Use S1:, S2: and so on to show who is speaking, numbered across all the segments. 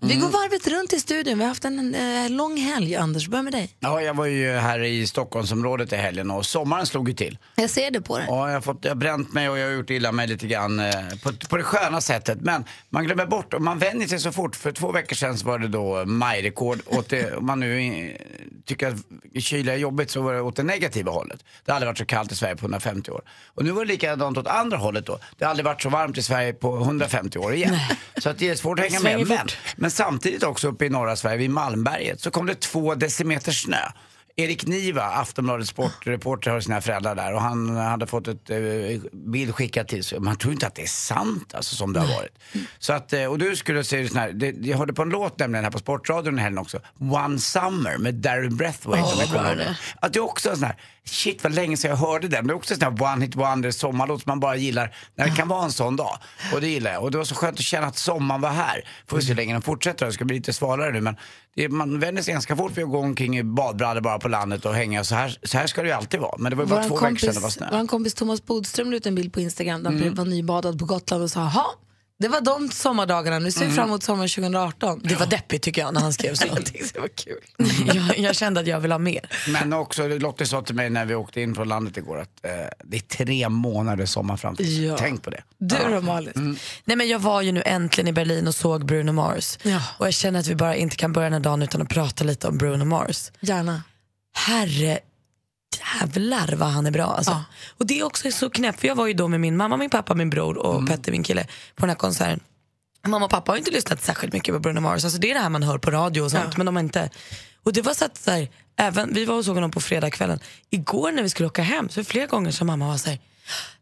S1: Vi går varvet runt i studion. Vi har haft en eh, lång helg. Anders, börja med dig.
S2: Ja, jag var ju här i Stockholmsområdet i helgen och sommaren slog ju till.
S1: Jag ser det på dig.
S2: Ja, jag har, fått, jag har bränt mig och jag har gjort illa mig lite grann eh, på, på det sköna sättet. Men man glömmer bort och man vänjer sig så fort. För två veckor sedan så var det då majrekord. Åt det, om man nu eh, tycker att kyla är jobbigt så var det åt det negativa hållet. Det har aldrig varit så kallt i Sverige på 150 år. Och nu var det likadant åt andra hållet då. Det har aldrig varit så varmt i Sverige på 150 år igen. Så att det är svårt att hänga med. Men men samtidigt också uppe i norra Sverige, vid Malmberget, så kom det två decimeter snö. Erik Niva, Aftonbladets sportreporter, har sina föräldrar där och han hade fått ett eh, bild skickat till sig. Man tror inte att det är sant alltså, som det har varit. Så att, eh, och du skulle se sån här, det, jag hörde på en låt nämligen här på Sportradion helgen också, One Summer med Darren kommer ihåg det. Att det är också en sån här, shit vad länge sedan jag hörde den. Det är också en sån här one hit wonder sommarlåt som man bara gillar när det kan vara en sån dag. Och det gillar jag. Och det var så skönt att känna att sommaren var här. Får vi se hur länge den fortsätter, det ska bli lite svalare nu men det, man vänjer sig ganska fort vid att gå omkring i badbrallor bara på landet och hänga. Så här, så här ska det ju alltid vara. Men det var bara
S1: Vår
S2: två veckor sedan
S1: kompis,
S2: det var snö.
S1: vår kompis Thomas Bodström la ut en bild på Instagram där han
S2: Mm.
S1: var nybadad på Gotland och sa ha det var de sommardagarna, nu ser
S2: Mm.
S1: vi fram emot sommaren 2018.
S3: Det var deppigt tycker jag när han skrev så.
S1: Jag det var kul.
S3: jag, jag kände att jag vill ha mer.
S2: Men också, Lottie sa till mig när vi åkte in från landet igår att eh, det är tre månader sommar framför oss.
S3: Ja.
S2: Tänk på det.
S1: Du då Malin?
S3: Nej, men jag var ju nu äntligen i Berlin och såg Bruno Mars.
S1: Ja.
S3: Och jag känner att vi bara inte kan börja den här dagen utan att prata lite om Bruno Mars.
S1: Gärna.
S3: Herre jävlar vad han är bra alltså.
S1: Ja.
S3: Och det är också så knäppt, för jag var ju då med min mamma, min pappa, min bror och Petter, min kille, på den här konserten. Mamma och pappa har inte lyssnat särskilt mycket på Bruno Mars, alltså det är det här man hör på radio och sånt, men de har inte... Och det var så att så här, även, vi var och såg honom på fredagskvällen. Igår när vi skulle åka hem så flera gånger som mamma var så här,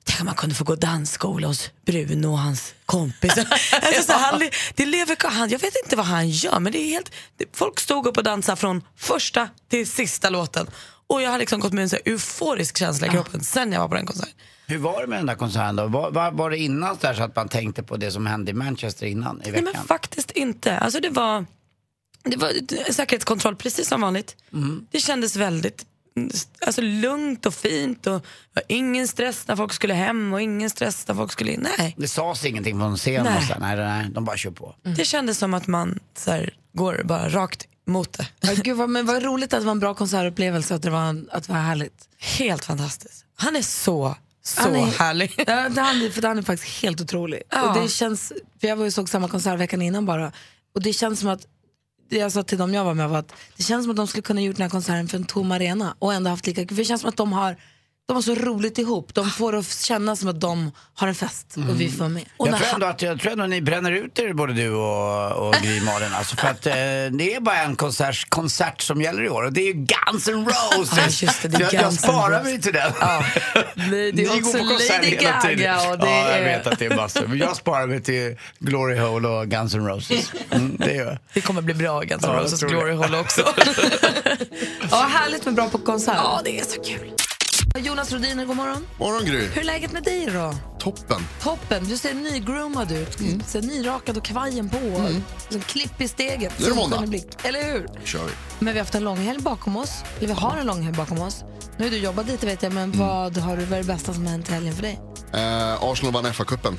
S3: Tänk om man kunde få gå dansskola hos Bruno och hans kompisar. alltså, så han, det lever, han, jag vet inte vad han gör, men det är helt, det, folk stod upp och dansade från första till sista låten. Och jag har liksom gått med en så euforisk känsla i kroppen sen jag var på den konserten.
S2: Hur var det med den där konserten då? Var, var, var det innan så, så att man tänkte på det som hände i Manchester innan i
S3: Nej
S2: veckan?
S3: men faktiskt inte. Alltså det var, det var säkerhetskontroll precis som vanligt. Det kändes väldigt mm, alltså, lugnt och fint och ingen stress när folk skulle hem och ingen stress när folk skulle in. Nej.
S2: Det sades ingenting från scenen
S3: Nej.
S2: och så, nej, nej, de bara kör på.
S3: Det kändes som att man så här, går bara rakt mot det.
S1: Ja, Gud, vad, men vad roligt att det var en bra konsertupplevelse, att det var, att det var härligt.
S3: Helt fantastiskt. Han är så, så
S1: Han är-
S3: härlig.
S1: Ja, det, han, för han är faktiskt helt otrolig.
S3: Ja.
S1: Och det känns, för jag var ju och såg samma konsert veckan innan bara. Och det känns som att, det jag sa till dem jag var med var att det känns som att de skulle kunna gjort den här konserten för en tom arena och ändå haft lika kul. För det känns som att de har, de har så roligt ihop. De får att kännas som att de har en fest och vi får med. Och
S2: Jag
S1: när
S2: tror,
S1: han-
S2: ändå att, jag tror ändå att ni bränner ut er både du och, och Gry Malin. Alltså för att eh, det är bara en konsert, konsert som gäller i år och det är ju Guns N' Roses.
S3: Ja, just det, det är
S2: jag, jag
S3: Guns N'
S2: sparar
S3: Roses.
S2: mig till den.
S1: Är
S2: Ni
S1: också
S2: går på konsert
S1: Lady
S2: hela tiden.
S1: Gaga och det
S2: ja, jag
S1: är-
S2: vet att det är massor. Men jag sparar mig till Glory Hole och Guns N' Roses. Mm, det gör jag.
S3: Det kommer bli bra, Guns N'
S2: Ja, jag
S3: Roses
S2: tror det.
S3: Glory Hole också.
S1: Ja, härligt med bra på konsert.
S3: ja, det är så kul.
S1: Jonas Rodiner, god morgon.
S4: Morgon Gry.
S1: Hur är läget med dig då?
S4: Toppen.
S1: Toppen, du ser nygroomad ut.
S4: Mm.
S1: Ser nyrakad och kavajen på. Mm. klipp i steget.
S4: Nu är det måndag.
S1: Eller hur?
S4: kör vi.
S1: Men vi har haft en långhelg bakom oss. Eller vi har en långhelg bakom oss. Nu har du jobbat lite vet jag, men
S4: Mm.
S1: vad har du varit det bästa som hänt i helgen för dig?
S4: Eh, Arsenal vann FA-cupen.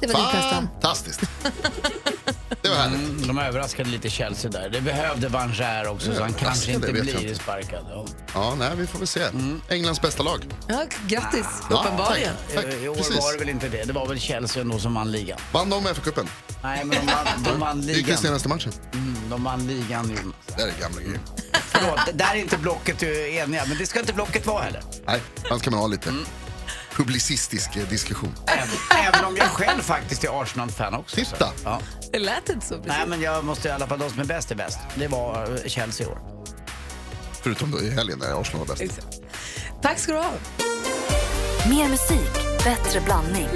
S1: Det var ditt bästa.
S4: Fantastiskt. Det var härligt.
S2: Mm, de överraskade lite Chelsea där. Det behövde Vanjär också så han kanske inte
S4: vet jag
S2: blir
S4: inte.
S2: sparkad. Ja.
S4: Ja, nej, vi får väl se. Englands bästa lag.
S1: Ja, grattis,
S4: Ja,
S1: uppenbarligen.
S4: tack, tack.
S2: I år
S4: Precis.
S2: var det väl inte det. Det var väl Chelsea ändå som vann ligan.
S4: Vann de FA-cupen?
S2: Nej, men de vann, de vann
S4: Det gick i
S2: ligan.
S4: senaste matchen.
S2: Mm, de vann ligan, Jonas.
S4: Det är gamla grejer.
S2: Förlåt, där är inte blocket eniga, men det ska inte blocket vara heller.
S4: Nej, man ska man ha lite publicistisk eh, diskussion.
S2: Även, även om jag själv faktiskt är Arsenal-fan också. så.
S4: Titta.
S2: Ja.
S1: Det lät inte så precis.
S2: Nej, men jag måste i alla fall, de som är bäst är bäst. Det var eh, Chelsea i år.
S4: Förutom då i helgen när Arsenal var bäst.
S1: Exakt. Tack ska du ha.
S5: Mer musik, bättre blandning.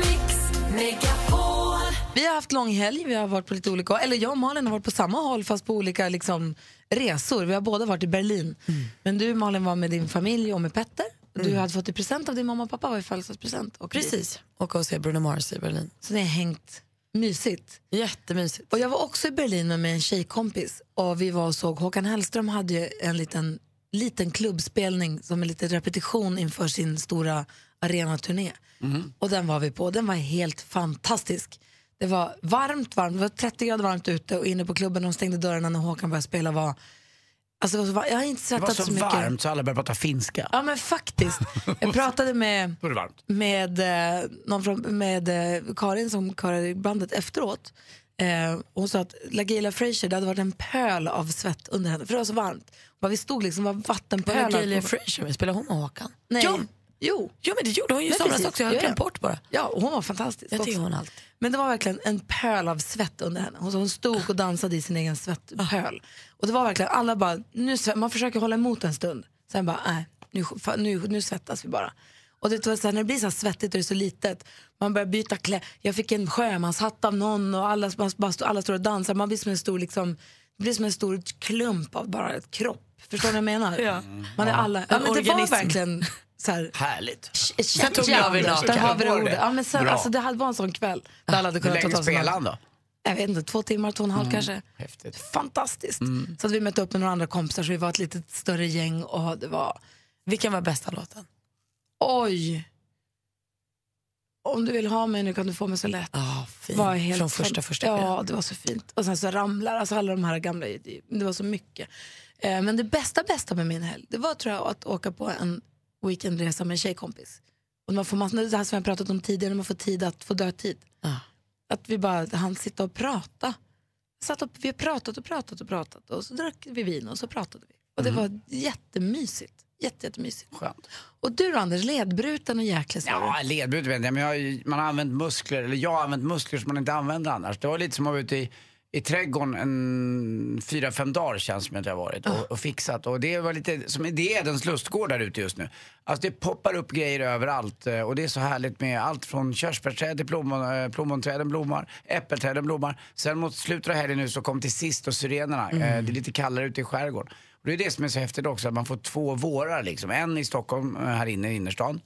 S1: Vi har haft långhelg, vi har varit på lite olika Eller jag och Malin har varit på samma håll fast på olika liksom, resor. Vi har båda varit i Berlin. Men du Malin var med din familj och med Petter. Du hade fått i present av din mamma och pappa var i födelsedagspresent. Och
S3: Precis. Åka och se Bruno Mars i Berlin.
S1: Så ni har hängt mysigt.
S3: Jättemysigt.
S1: Och jag var också i Berlin med en tjejkompis och vi var och såg, Håkan Hellström hade ju en liten, liten klubbspelning som en liten repetition inför sin stora arenaturné. Och den var vi på, den var helt fantastisk. Det var varmt, varmt, det var 30 grader varmt ute och inne på klubben, de stängde dörrarna när Håkan började spela var Alltså, det var så var- jag har inte
S2: Det var
S1: svettats
S2: så
S1: så mycket.
S2: varmt så alla började prata finska.
S1: Ja men faktiskt. Jag pratade med,
S2: det
S1: med, eh, någon från, med eh, Karin som körade i bandet efteråt. Eh, och hon sa att LaGaylia Frazier, det hade varit en pöl av svett under henne för det var så varmt. Bara vi stod liksom, det var
S3: Var
S1: vattenpölar.
S3: Galia Frazier Spelar hon med Håkan?
S1: Nej.
S3: Ja.
S1: Jo.
S3: Jo men det gjorde hon ju i somras också, jag har glömt bort bara.
S1: Ja, och hon var fantastisk.
S3: Jag tycker hon allt.
S1: Men det var verkligen en pöl av svett under henne. Hon, hon stod och dansade i sin egen svettpöl. Och det var verkligen, alla bara, nu, man försöker hålla emot en stund. Sen bara, nej, nu, nu, nu svettas vi bara. Och det var så här, när det blir så här svettigt och det är så litet, man börjar byta kläder. Jag fick en sjömanshatt av någon och alla, man, bara stod, alla står och dansar. Man blir som en stor, liksom, det blir som en stor klump av bara ett kropp. Förstår ni vad jag menar?
S3: Ja.
S1: Man är alla, ja,
S3: En
S1: men det var verkligen så här,
S2: Härligt.
S3: Sen tog jag över.
S1: Där har vi det ordet. Ja, men sen,
S2: Bra.
S1: alltså, det hade- var en sån kväll där alla hade
S2: Hur
S1: kunnat
S2: länge
S1: ta sig
S2: spelade han då?
S1: jag vet inte, två timmar, två och en halv kanske.
S2: Häftigt.
S1: Fantastiskt. Så att vi mötte upp med några andra kompisar så vi var ett lite större gäng och det var,
S3: Vilken var bästa låten?
S1: oj. Om du vill ha mig nu kan du få mig så lätt.
S3: Ja, fin.
S1: Var helt
S3: Från första första
S1: Ja, det var så fint. Och sen så ramlar, alltså alla de här gamla, det det var så mycket. Eh, Men det bästa, bästa med min helg, det var tror jag att åka på en weekendresa med en tjejkompis. Och man får massor, det här som jag pratat om tidigare, man får tid att få dödtid.
S3: Ja.
S1: Att vi bara hann sitta och prata. Satt och, vi har pratat och pratat och pratat och så drack vi vin och så pratade vi. Och det var jättemysigt. Jätte, jättemysigt.
S2: Skönt.
S1: Och du Anders, ledbruten och jäklig sa
S2: Ja, ledbrud vet jag, men jag, man har använt muskler, eller jag har använt muskler som man inte använder annars. Det var lite som att vara ute i, i trädgården en fyra, fem dagar känns som att jag har varit och, och fixat. Och det var lite som det är Edens lustgård där ute just nu. Alltså det poppar upp grejer överallt eh, och det är så härligt med allt från körsbärsträd till plommon, eh, plommonträden blommar, äppelträden blommar. Sen mot slutet av helgen nu så kom till sist och syrenerna. Eh, Det är lite kallare ute i skärgården. Och det är det som är så häftigt också, att man får två vårar liksom. En i Stockholm, här inne i innerstan.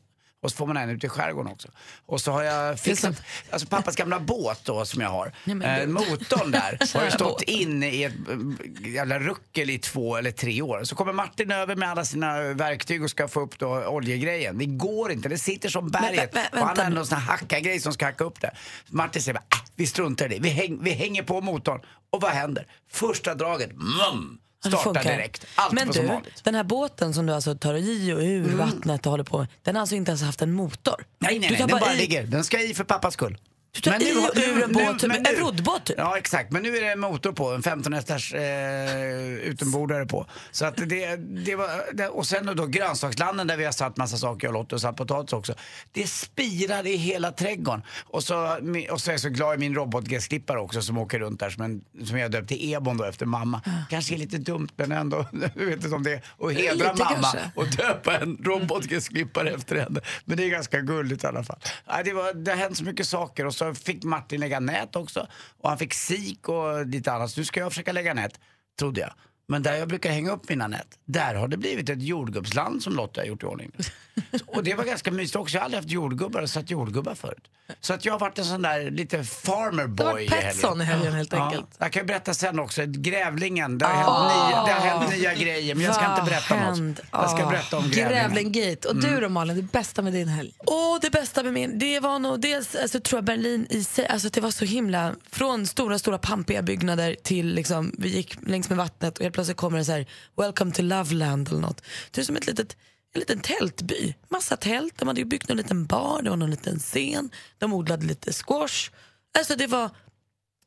S2: Och så får man en ute i skärgården också. Och så har jag fixat, alltså pappas gamla båt då som jag har. Eh, motorn där har ju stått inne i ett eh, jävla ruckel i två eller tre år. Så kommer Martin över med alla sina verktyg och ska få upp då oljegrejen. Det går inte, det sitter som berget.
S3: Men, men,
S2: och han har någon sån här hackargrej som ska hacka upp det. Martin säger bara, äh, vi struntar i det. Vi, häng, vi hänger på motorn. Och vad händer? Första draget, mum,
S3: Funkar.
S2: direkt. Allt
S3: Men du,
S2: vanligt.
S3: den här båten som du alltså tar i och ur
S1: Mm.
S3: vattnet och håller på den har alltså inte ens haft en motor?
S2: Nej, nej, nej, den bara
S3: i-
S2: ligger. Den ska i för pappas skull.
S3: Du tar i och ur en båt,
S2: men
S3: en roddbåt typ.
S2: Ja, exakt. Men nu är det motor på, en 15 hästars eh, utombordare på. Så att det, det var, det, och sen då grönsakslanden där vi har satt massa saker, jag och Lotta och satt potatis också. Det spirar i hela trädgården. Och så, och så är jag så glad i min robotgräsklippare också som åker runt där som, en, som jag döpt till Ebon då efter mamma. Kanske är lite dumt men ändå, jag vet inte om det är att hedra
S1: Lite
S2: mamma
S1: kanske.
S2: och döpa en robotgräsklippare efter henne. Men det är ganska gulligt i alla fall. Det, var, det har hänt så mycket saker och så fick Martin lägga nät också. Och han fick sik och lite annat. Så nu ska jag försöka lägga nät, trodde jag. Men där jag brukar hänga upp mina nät, där har det blivit ett jordgubbsland som Lotta har gjort i ordning. Och det var ganska mysigt också. Jag har aldrig haft jordgubbar och satt jordgubbar förut. Så att jag har varit en sån där lite farmer boy i helgen.
S1: Petson i helgen helt enkelt.
S2: Jag kan ju berätta sen också, Grävlingen, det har, hänt, nya, det har hänt nya grejer men jag ska inte berätta om oss. Jag ska
S3: Ah.
S2: berätta om Grävlingen.
S1: Grävlinggate. Och du då Malin, det bästa med din helg?
S3: Åh, det bästa med min, det var nog dels alltså, tror jag Berlin i sig, alltså det var så himla, från stora stora pampiga byggnader till liksom, vi gick längs med vattnet och plötsligt kommer det så här, welcome to Loveland eller något. Det är som ett litet, en liten tältby, massa tält, de hade ju byggt en liten bar, det var någon liten scen, de odlade lite squash. Alltså det var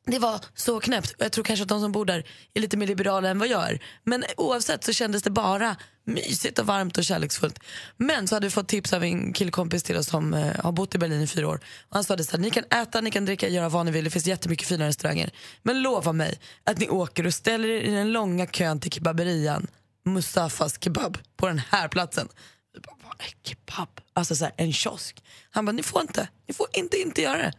S3: det var så knäppt. Jag tror kanske att de som bor där är lite mer liberala än vad jag är. Men oavsett så kändes det bara mysigt och varmt och kärleksfullt. Men så hade vi fått tips av en killkompis till oss som eh, har bott i Berlin i fyra år. Och han sa det så här, ni kan äta, ni kan dricka, göra vad ni vill. Det finns jättemycket fina restauranger. Men lova mig att ni åker och ställer er i den långa kön till kebaberian Mustafas kebab på den här platsen. Bara, vad är kebab? Alltså så här, en kiosk. Han bara, ni får inte, ni får inte inte göra det.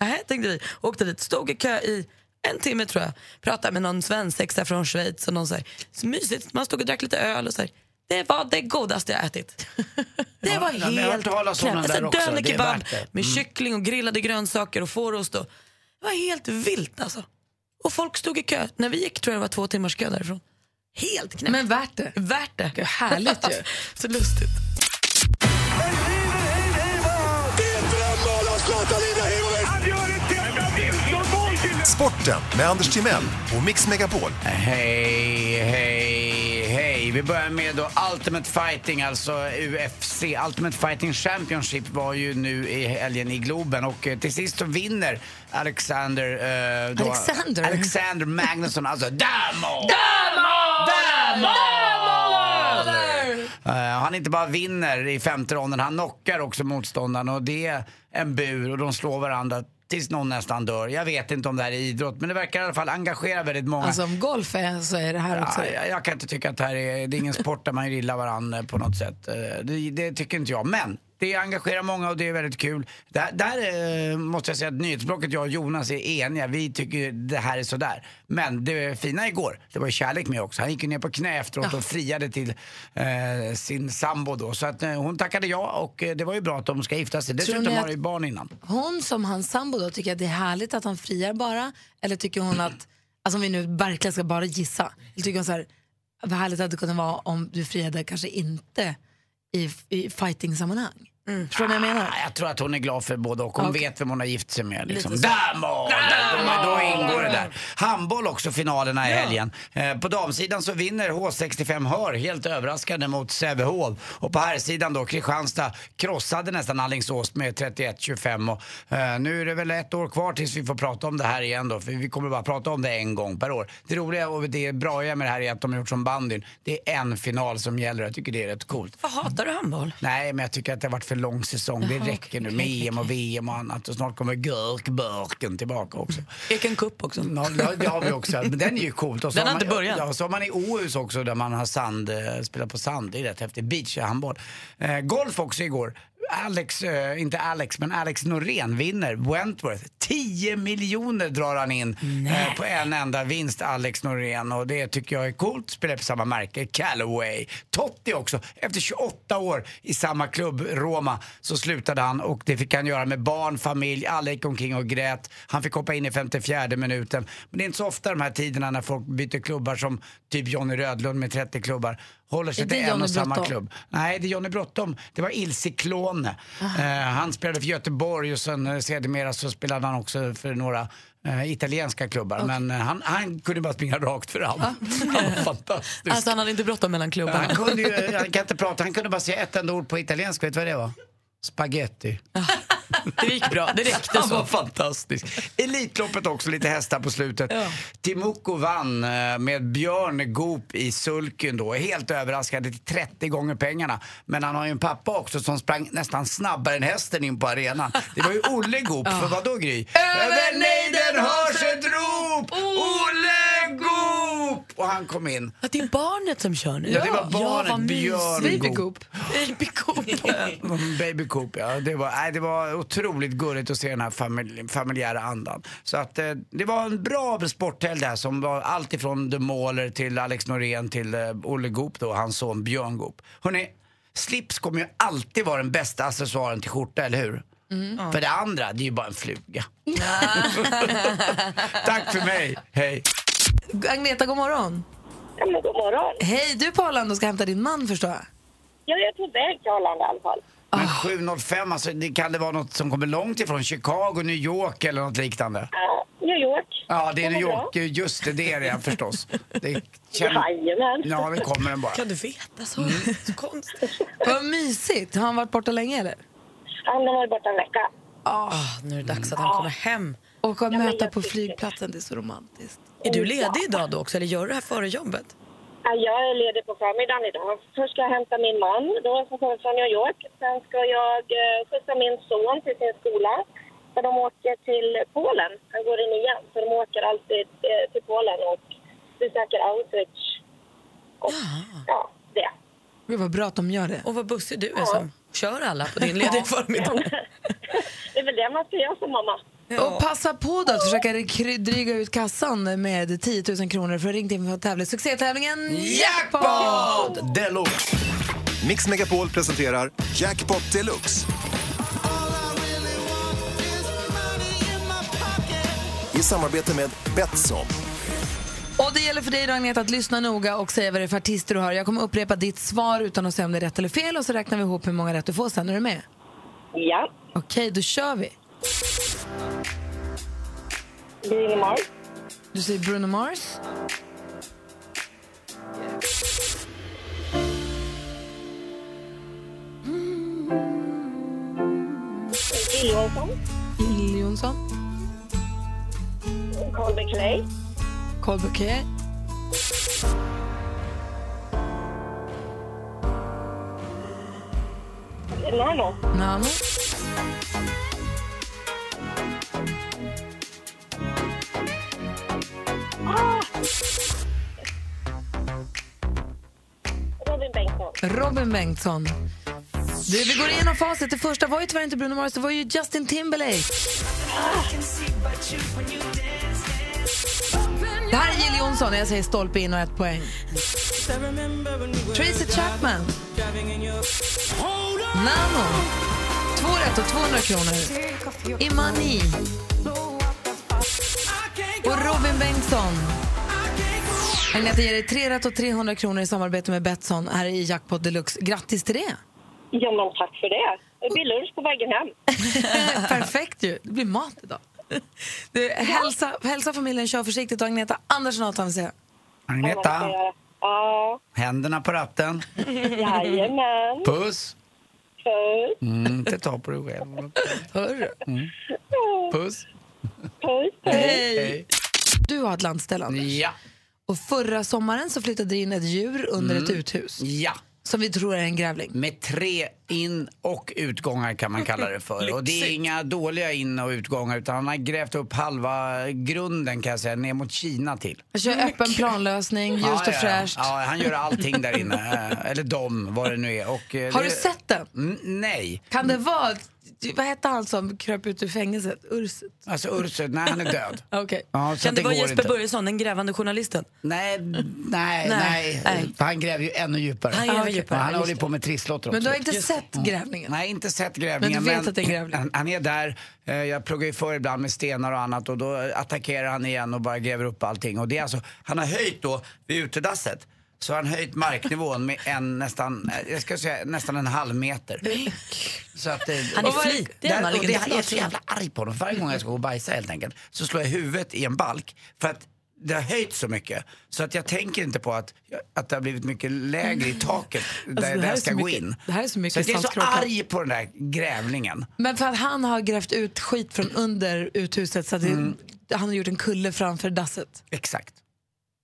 S3: Nej, tänkte vi. Åkte dit, stod i kö i en timme tror jag. Pratade med någon svensexa från Schweiz och någon så här, så mysigt. Man stod och drack lite öl och så här. Det var det godaste jag ätit. Det var
S2: Ja,
S3: helt knäppt. Alltså,
S2: också.
S3: Döner
S2: Det är
S3: kebab
S2: värt det. Mm.
S3: med kyckling och grillade grönsaker och fårost. Och, Det var helt vilt alltså. Och folk stod i kö. När vi gick tror jag det var två timmars kö därifrån. Helt knäppt.
S1: Men värt det.
S3: Värt det.
S1: Är härligt ju.
S3: Så lustigt.
S6: Sporten med Anders Timell och Mix Megapol.
S2: Hej, hej, hej. Vi börjar med då Ultimate Fighting, alltså UFC. Ultimate Fighting Championship var ju nu i helgen i Globen och eh, till sist så vinner Alexander... eh, då,
S1: Alexander?
S2: Alexander Magnusson, alltså Damo! Damo! Eh, han inte bara vinner i femte ronden, han knockar också motståndaren och det är en bur och de slår varandra tills någon nästan dör. Jag vet inte om det här är idrott men det verkar i alla fall engagera väldigt många.
S1: Alltså om golf är så är det här också
S2: Ja, jag, jag kan inte tycka att det här är, det är ingen sport där man gillar varandra på något sätt. Eh, Det, det tycker inte jag. Men det engagerar många och det är väldigt kul. Där, där eh, måste jag säga att nyhetsblocket, jag och Jonas är eniga. Vi tycker det här är sådär. Men det fina igår, det var kärlek med också. Han gick ju ner på knä efteråt och friade till eh, sin sambo då. Så att eh, hon tackade ja och eh, det var ju bra att de ska gifta sig. Dessutom har de ju barn innan.
S1: Hon som hans sambo då tycker att det är härligt att han friar bara? Eller tycker hon att, alltså om vi nu verkligen ska bara gissa, eller tycker hon så här, vad härligt att det kunde vara om du friade kanske inte i, i fighting-sammanhang? Förstår du vad jag menar?
S2: Ah, Jag tror att hon är glad för både och. Hon
S1: Okej.
S2: vet vem hon har gift sig med. Liksom. Damo! Då, ingår det där. Handboll också, finalerna i helgen. Eh, på damsidan så vinner H65 Hör helt överraskande mot Sävehof. Och på här sidan då, Kristianstad krossade nästan Alingsås med 31-25. Och, eh, nu är det väl ett år kvar tills vi får prata om det här igen då. För vi kommer bara prata om det en gång per år. Det roliga och det bra med det här är att de har gjort som bandyn. Det är en final som gäller. Jag tycker det är rätt coolt.
S3: Vad hatar du handboll?
S2: Nej, men jag tycker att det har varit för lång säsong. Det räcker nu med EM och VM och annat. Och snart kommer Gurkburken tillbaka också.
S3: Eken Cup också.
S2: Ja, det- det har vi också. Men den är ju coolt. Och så
S3: Den har
S2: man,
S3: inte börjat.
S2: Ja, så har man i Åhus också där man har sand, eh, spelar på sand. Det är rätt häftigt. Beachhandboll. Eh, golf också igår. Alex, eh, inte Alex, men Alex Norén vinner Wentworth. 10 miljoner drar han in eh, på en enda vinst, Alex Norén. Och det tycker jag är coolt. Spelar på samma märke, Callaway. Totti också. Efter 28 år i samma klubb, Roma, så slutade han och det fick han göra med barn, familj. Alla gick omkring och grät. Han fick hoppa in i 54 minuten. Men det är inte så ofta de här tiderna när folk byter klubbar som typ Johnny Rödlund med 30 klubbar. Håller sig till en och samma klubb. Nej, det är Johnny Bråttom. Det var Ilse Klone. Eh, han spelade för Göteborg och sen eh, sedermera så spelade han också för några eh, italienska klubbar. Men eh, han, han kunde bara springa rakt fram. Han var fantastisk.
S3: Alltså han hade inte bråttom mellan klubbarna.
S2: han, kunde ju, han kan inte prata, han kunde bara säga ett enda ord på italienska. Vet du vad det var? Spaghetti.
S3: Det gick bra, det räckte
S2: Han var
S3: så.
S2: fantastisk. Elitloppet också, lite hästar på slutet. Timuko vann eh, med Björn Goop i sulken då. Helt överraskande till 30 gånger pengarna. Men han har ju en pappa också som sprang nästan snabbare än hästen in på arenan. Det var ju Olle Goop, för vad då Gry? Över nejden hörs ett rop! Olle Goop! Och han kom in.
S3: Att det är barnet som kör nu.
S2: Ja, det var barnet,
S3: vad
S2: Björn. Baby
S1: Goop.
S3: Baby Goop.
S2: Mm, Baby Coop, ja. Det var, nej, det var otroligt gulligt att se den här familj, familjära andan. Så att eh, det var en bra sporthelg där som var allt ifrån The Mauler till Alex Norén till eh, Olle Goop då, hans son Björn Goop. Hörrni, slips kommer ju alltid vara den bästa accessoaren till skjorta, eller hur? För det andra, det är ju bara en fluga. Tack för mig, hej.
S1: Agneta, god morgon.
S7: Ja, men god morgon.
S1: Hej, du är på Arlanda och ska hämta din man förstår jag.
S7: Jag är på väg till Arlanda i alla fall.
S2: Men 705, alltså, det, kan det vara något som kommer långt ifrån? Chicago, New York eller något liknande?
S7: Ja, New York.
S2: Ja, det är New. York. Just det, det är det förstås. Det känner...
S7: Jajamän.
S2: Ja, det kommer den bara.
S3: Kan du veta så? Så konstigt.
S1: Vad mysigt. Har han varit borta länge eller?
S7: Han har varit borta en vecka.
S3: Ah, nu är det dags att han kommer hem.
S1: Och att
S7: men
S1: möta på flygplatsen, det är så romantiskt.
S3: Är du ledig idag då också eller gör du det här före jobbet?
S7: Ja, Jag är ledig på förmiddagen idag. Först ska jag hämta min man då, som kommer från New York. Sen ska jag eh, skjutsa min son till sin skola. För de åker till Polen. Han går i nian. Så de åker alltid eh, till Polen och besöker Auschwitz. Och ja, det.
S1: Gud vad bra att de gör det.
S3: Och vad bussig du är som kör alla på din lediga förmiddag.
S7: Det är väl det man ska göra som mamma.
S1: Och passa på då att försöka kry- dryga ut kassan med 10 000 kronor för att ringa in för att tävla. Succétävlingen
S2: Jackpot deluxe!
S6: Mix Megapol presenterar Jackpot Deluxe. samarbete med Betsson.
S1: Och det gäller för dig då, Agneta, att lyssna noga och säga vad det är för artister du har. Jag kommer upprepa ditt svar utan att säga om det är rätt eller fel och så räknar vi ihop hur många rätt du får sen. Är du med?
S7: Ja.
S1: Okej, då kör vi.
S7: Bruno Mars.
S1: Du säger Bruno Mars.
S7: Johnson.
S1: Jill Johnson.
S7: Colby Clay.
S1: Cole Bouquet.
S7: Nano.
S1: Nano.
S7: Robin Bengtsson.
S1: Du, vi går igenom facit. Det första var ju tyvärr inte Bruno Mars, det var ju Justin Timberlake. Det här är Jill Johnson jag säger stolpe in och ett poäng. Tracy Chapman. Nano. Två rätt och 200 kronor. Imani. Och Robin Bengtsson. Agneta ger dig tre rätt och 300 kronor i samarbete med Betsson här i Jackpot Deluxe. Grattis till det!
S7: Ja, men tack för det. Det blir lunch på vägen hem.
S1: Perfekt ju. Det blir mat idag. Du, hälsa, hälsa familjen, kör försiktigt och Agneta Andersson har att säga.
S2: Agneta,
S7: Ja,
S2: händerna på ratten.
S7: jajamän.
S2: Puss.
S7: Puss.
S2: Mm, inte ta på dig själv.
S1: Hörru.
S2: Puss.
S7: Puss.
S1: Hej! Du har ett landställe, Anders.
S2: Ja.
S1: Och förra sommaren så flyttade det in ett djur under ett uthus
S2: Ja.
S1: som vi tror är en grävling.
S2: Med tre in och utgångar kan man kalla det för. och det är inga dåliga in och utgångar utan han har grävt upp halva grunden kan jag säga, ner mot Kina till.
S1: Jag kör öppen planlösning, ljust och
S2: ja,
S1: fräscht.
S2: Ja, han gör allting där inne. Eller de, vad det nu är. Och, eh,
S1: Har
S2: det-
S1: du sett den?
S2: Mm, nej.
S1: Kan det vara... Vad hette han som kröp ut ur fängelset? Urset?
S2: Alltså Urset, nej han är död.
S1: Okej.
S2: Ja, så
S3: Kan
S2: att
S3: det vara Jesper
S2: inte.
S3: Börjesson, den grävande journalisten?
S2: Nej, nej, nej.
S3: Nej,
S2: han gräver ju ännu djupare.
S3: Han gräver
S2: Ja,
S3: djupare,
S2: Han
S3: just
S2: håller ju
S3: det.
S2: på med trisslotter också.
S1: Men du har inte sett grävlingen?
S2: Nej, inte sett grävlingen.
S1: Men du vet att det är en grävling?
S2: Han, han är där. Eh, Jag pluggar ju för ibland med stenar och annat och då attackerar han igen och bara gräver upp allting. Och det är alltså, han har höjt då vid utedasset. Så har han höjt marknivån med en nästan, jag ska säga nästan en halv meter. Så att, eh,
S3: Han är flitig,
S2: där- och det, Jag är så jävla arg på honom. Varje gång jag ska gå och bajsa helt enkelt så slår jag huvudet i en balk. För att det har höjt så mycket så att jag tänker inte på att, att det har blivit mycket lägre i taket där,
S1: Alltså, det här
S2: där
S1: är
S2: jag
S1: så
S2: ska gå
S1: mycket-
S2: in.
S1: det här är så mycket
S2: att jag är så arg på den där grävlingen.
S1: Men för att han har grävt ut skit från under uthuset så att det, han har gjort en kulle framför dasset.
S2: Exakt.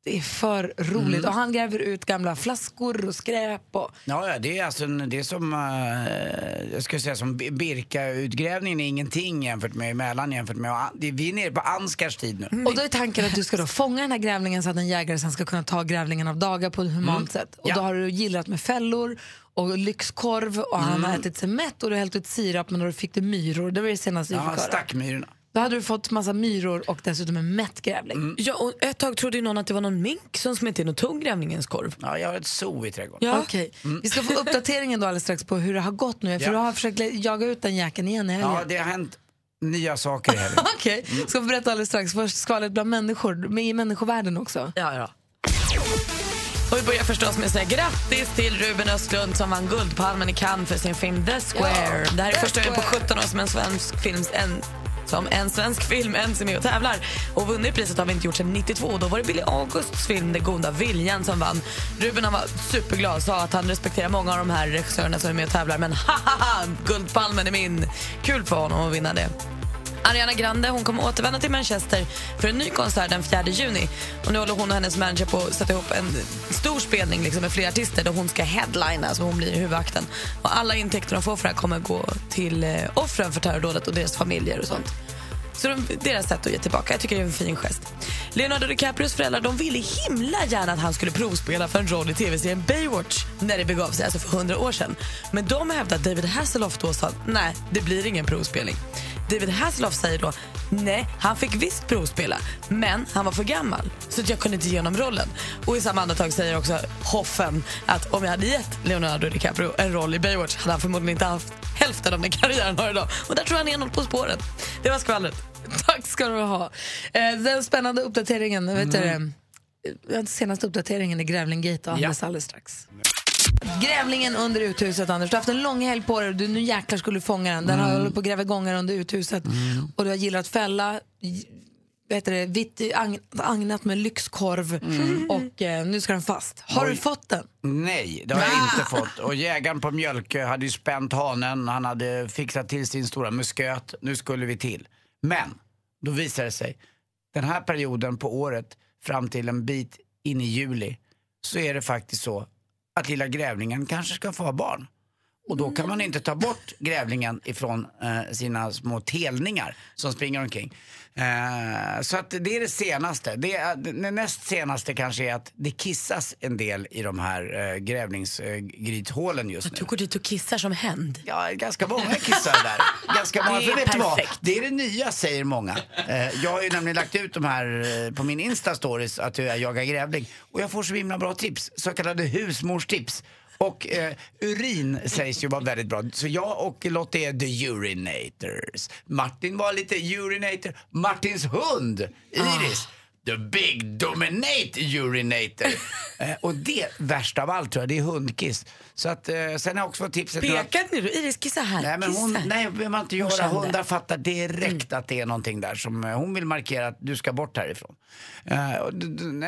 S1: Det är för roligt.
S2: Mm.
S1: Och han gräver ut gamla flaskor och skräp. Och...
S2: Ja, ja, det är alltså det är som, eh, jag skulle säga som Birka-utgrävningen är ingenting jämfört med Mälaren jämfört med, det, vi är nere på Ansgars tid nu.
S1: Och då är tanken att du ska då fånga den här grävlingen så att en jägare sen ska kunna ta grävlingen av dagar på ett humant sätt. Och
S2: Ja.
S1: då har du gillrat med fällor och lyxkorv och han har ätit sig mätt och du har hällt ut sirap men då fick du myror. Det var det senaste vi
S2: Ja,
S1: fick höra.
S2: stackmyrorna.
S1: Då hade du fått massa myror och dessutom en mätt grävling.
S3: Ja, och ett tag trodde ju någon att det var någon mink som smet in och tog grävlingens korv.
S2: Ja, jag har ett zoo i trädgården.
S3: Ja.
S1: Okej. Vi ska få uppdateringen då alldeles strax på hur det har gått nu. För
S2: Ja.
S1: du har försökt jaga ut den jäkeln igen i helgen.
S2: Ja, det har hänt nya saker i helgen.
S1: Okej, ska få berätta alldeles strax. Först skvallret bland människor, med i människovärlden också.
S3: Ja, ja. Och vi börjar förstås med att säga grattis till Ruben Östlund som vann Guldpalmen i Cannes för sin film The Square.
S1: Ja,
S3: det här är första gången på
S1: Square.
S3: 17 år som en svensk film en, som en svensk film ens är med och tävlar. Och vunnit priset har vi inte gjort sedan 92. Då var det Billy Augusts film Den goda viljan som vann. Ruben han var superglad sa att han respekterar många av de här regissörerna som är med och tävlar men ha ha ha, Guldpalmen är min. Kul för honom att vinna det. Ariana Grande hon kommer återvända till Manchester för en ny konsert den 4 juni. Och nu håller hon och hennes manager på att sätta ihop en stor spelning liksom med flera artister där hon ska headlina, så hon blir huvudakten. Och alla intäkter de får för det här kommer gå till eh, offren för terrordådet och deras familjer och sånt. Så de, deras sätt att ge tillbaka. Jag tycker det är en fin gest. Leonardo DiCaprios föräldrar de ville himla gärna att han skulle provspela för en roll i tv-serien Baywatch när det begav sig, alltså för hundra år sedan. Men de hävdade att David Hasselhoff då sa nej, det blir ingen provspelning. David Hasselhoff säger då nej, han fick visst provspela, men han var för gammal så att jag kunde inte ge honom rollen. Och i samma andetag säger också Hoffen att om jag hade gett Leonardo DiCaprio en roll i Baywatch hade han förmodligen inte haft hälften av den karriären har idag. Och där tror jag han är något på spåret. Det var skvallret.
S1: Tack ska du ha. Eh, Den spännande uppdateringen, vet du,
S2: Mm.
S1: det, den senaste uppdateringen är Grävlinggate alldeles, alldeles strax. Grävlingen under uthuset, Anders. Du har haft en lång helg på dig. Du, nu jäklar skulle du fånga den. Den
S2: Mm.
S1: har hållit på att gräva gångar under uthuset. Och du har gillat fälla, heter det, vitt agn- agnat med lyxkorv.
S2: Mm.
S1: Och eh, nu ska den fast. Har du fått den?
S2: Nej, det har jag inte fått. Och jägaren på Mjölkö hade ju spänt hanen, han hade fixat till sin stora musköt. Nu skulle vi till. Men, då visade det sig, den här perioden på året fram till en bit in i juli så är det faktiskt så att lilla grävlingen kanske ska få ha barn. Och då kan man inte ta bort grävlingen ifrån eh, sina små telningar som springer omkring. Eh, så att det är det senaste. Det, är- det näst senaste kanske är att det kissas en del i de här eh, grävlingsgrythålen just nu.
S3: Du går dit och kissar som händ.
S2: Ja, ganska många kissar där. Ganska många.
S3: Det är
S2: du vad?
S3: perfekt.
S2: Det är det nya säger många. Eh, jag har ju nämligen lagt ut de här eh, på min Insta-stories att jag jagar grävling. Och jag får så himla bra tips, så kallade husmorstips. Och eh, urin sägs ju vara väldigt bra. Så jag och Lotte är the urinators. Martin var lite urinator. Martins hund, Iris. Ah. The big dominate urinator. eh, och det, värst av allt tror jag, det är hundkiss. Så att, eh, sen har jag också fått tipset
S3: Pekade ni då? Iris, kissa här.
S2: Nej, men hon, nej, behöver man inte göra.
S3: kände.
S2: Hundar fattar direkt att det är någonting där som eh, hon vill markera att du ska bort härifrån. Eh,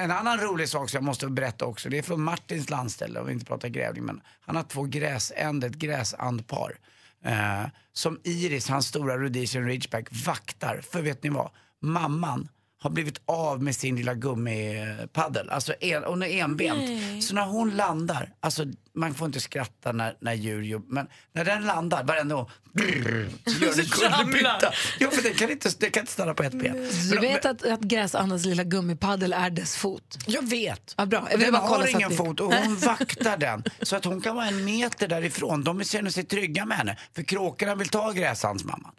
S2: en annan rolig sak som jag måste berätta också, det är från Martins landställe, om vi inte pratar grävling, men han har två gräsänder, ett gräsandpar. Eh, som Iris, hans stora rhodesian ridgeback, vaktar. För vet ni vad? Mamman har blivit av med sin lilla gummipaddel. Alltså en, hon är enbent. Så när hon landar, alltså man får inte skratta när, när djur gör, men när den landar varenda gång, brrr, så gör den kullerbytta. Jo för den kan inte, den kan inte stanna på ett ben.
S1: Du
S2: Men-
S1: vet att, att gräsandens lilla gummipaddel är dess fot?
S2: jag vet.
S1: Ja, bra. Jag
S2: den
S1: bara
S2: har ingen fot och hon vaktar den. Så att hon kan vara en meter därifrån. De känner sig trygga med henne. För kråkorna vill ta gräshandsmamman.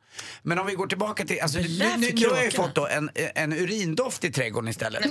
S2: Men om vi går tillbaka till... Alltså, nu, nu, nu har jag ju fått då en, en urindoft i trädgården istället.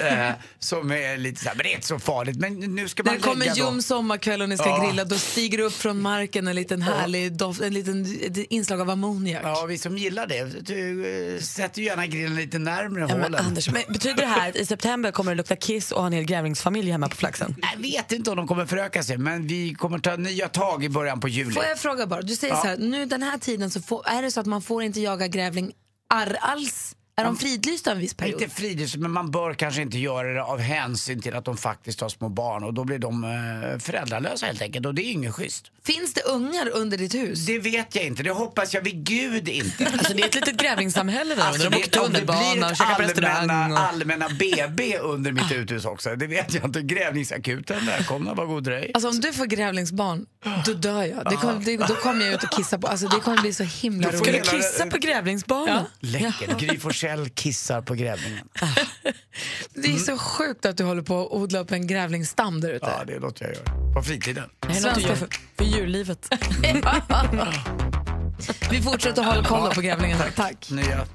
S2: eh, som är lite så här, men det är inte så farligt. Men nu ska
S1: När
S2: man
S1: det kommer ljum sommarkväll och ni ska
S2: Ja.
S1: grilla, då stiger det upp från marken en liten härlig doft, en liten ett inslag av ammoniak.
S2: Ja, vi som gillar det, du eh, sätter ju gärna grillen lite närmare
S3: Ja,
S2: hålen.
S3: Anders, men betyder det här att i september kommer det lukta kiss och ha en hel grävlingsfamilj hemma på flaxen?
S2: Jag vet inte om de kommer föröka sig, men vi kommer ta nya tag i början på juli.
S1: Får jag fråga bara, du säger
S2: Ja.
S1: så här, nu den här tiden så får, är det så att man får inte jaga grävling arr alls? Är de fridlysta en viss period?
S2: Inte fridlyst, men man bör kanske inte göra det av hänsyn till att de faktiskt har små barn och då blir de eh, föräldralösa helt enkelt och det är ju inget schysst.
S1: Finns det ungar under ditt hus?
S2: Det vet jag inte, det hoppas jag vid gud inte.
S3: Alltså det är ett litet grävlingssamhälle där
S2: Alltså.
S3: De åker
S2: det, det
S3: tunnelbana och käkar på restaurang.
S2: allmänna,
S3: Och...
S2: allmänna BB under mitt uthus också, det vet jag inte. Grävlingsakuten, välkomna, var god dröj.
S1: Alltså om du får grävlingsbarn, då dör jag. Det kommer, det, då kommer jag ut och kissa på, alltså det kommer bli så himla
S2: får
S3: Ska
S1: roligt.
S3: du kissa på grävlingsbanan?
S2: Läckert, Gry Forssell kissar på grävlingen.
S1: Det är så sjukt att du håller på att odla upp en grävlingsstam där ute.
S2: Ja, det låter jag göra. På fritiden.
S3: Det är något du gör för, för djurlivet.
S1: Vi fortsätter att hålla koll på grävlingarna. Tack.
S2: Nya.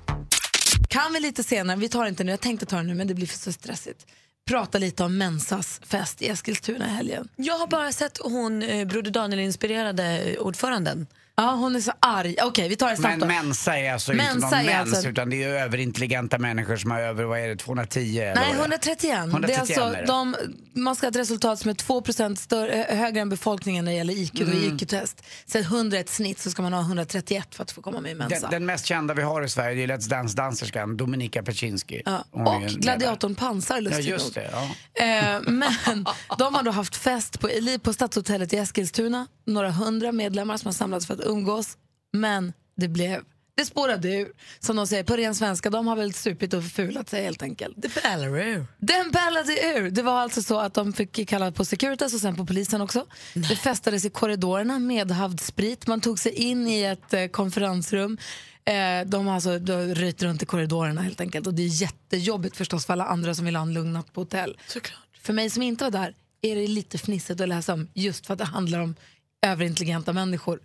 S1: Kan vi lite senare, vi tar inte nu, jag tänkte ta det nu men det blir för så stressigt. Prata lite om Mensas fest i Eskilstuna i helgen.
S3: Jag har bara sett hon, eh, Broder Daniel-inspirerade ordföranden.
S1: Ja, hon är så arg. Okej, vi tar det snabbt
S2: Men mensa är alltså
S1: Mensa
S2: inte någon mens
S1: alltså-
S2: utan det är överintelligenta människor som har över, vad är det, 210 eller
S1: Nej,
S2: vad är det?
S1: 131. det är
S2: 131
S1: alltså, de, man ska ha ett resultat som är 2 större, äh, högre än befolkningen när det gäller IQ och
S2: Mm.
S1: IQ-test. Så 100 är ett snitt så ska man ha 131 för att få komma med i Mensa.
S2: Den, den mest kända vi har i Sverige är Let's Dance-danserskan Dominika Peczynski.
S1: Ja. Och gladiatorn Pansar,
S2: Ja,
S1: lustigt
S2: just
S1: nog.
S2: det. Ja.
S1: Eh, men de har då haft fest på, på Stadshotellet i Eskilstuna. Några hundra medlemmar som har samlats för att umgås. Men det blev det spårade ur. Som de säger på ren svenska, de har väl supit och förfulat sig helt enkelt.
S3: Det pärlar ur.
S1: Den pärlade ur. Det var alltså så att de fick kalla på Securitas och sen på polisen också. Det festades i korridorerna, medhavd sprit. Man tog sig in i ett eh, konferensrum. Eh, de har alltså rytt runt i korridorerna helt enkelt. Och det är jättejobbigt förstås för alla andra som vill ha en lugn natt på hotell.
S3: Såklart.
S1: För mig som inte var där är det lite fnissigt att läsa om just för att det handlar om överintelligenta människor.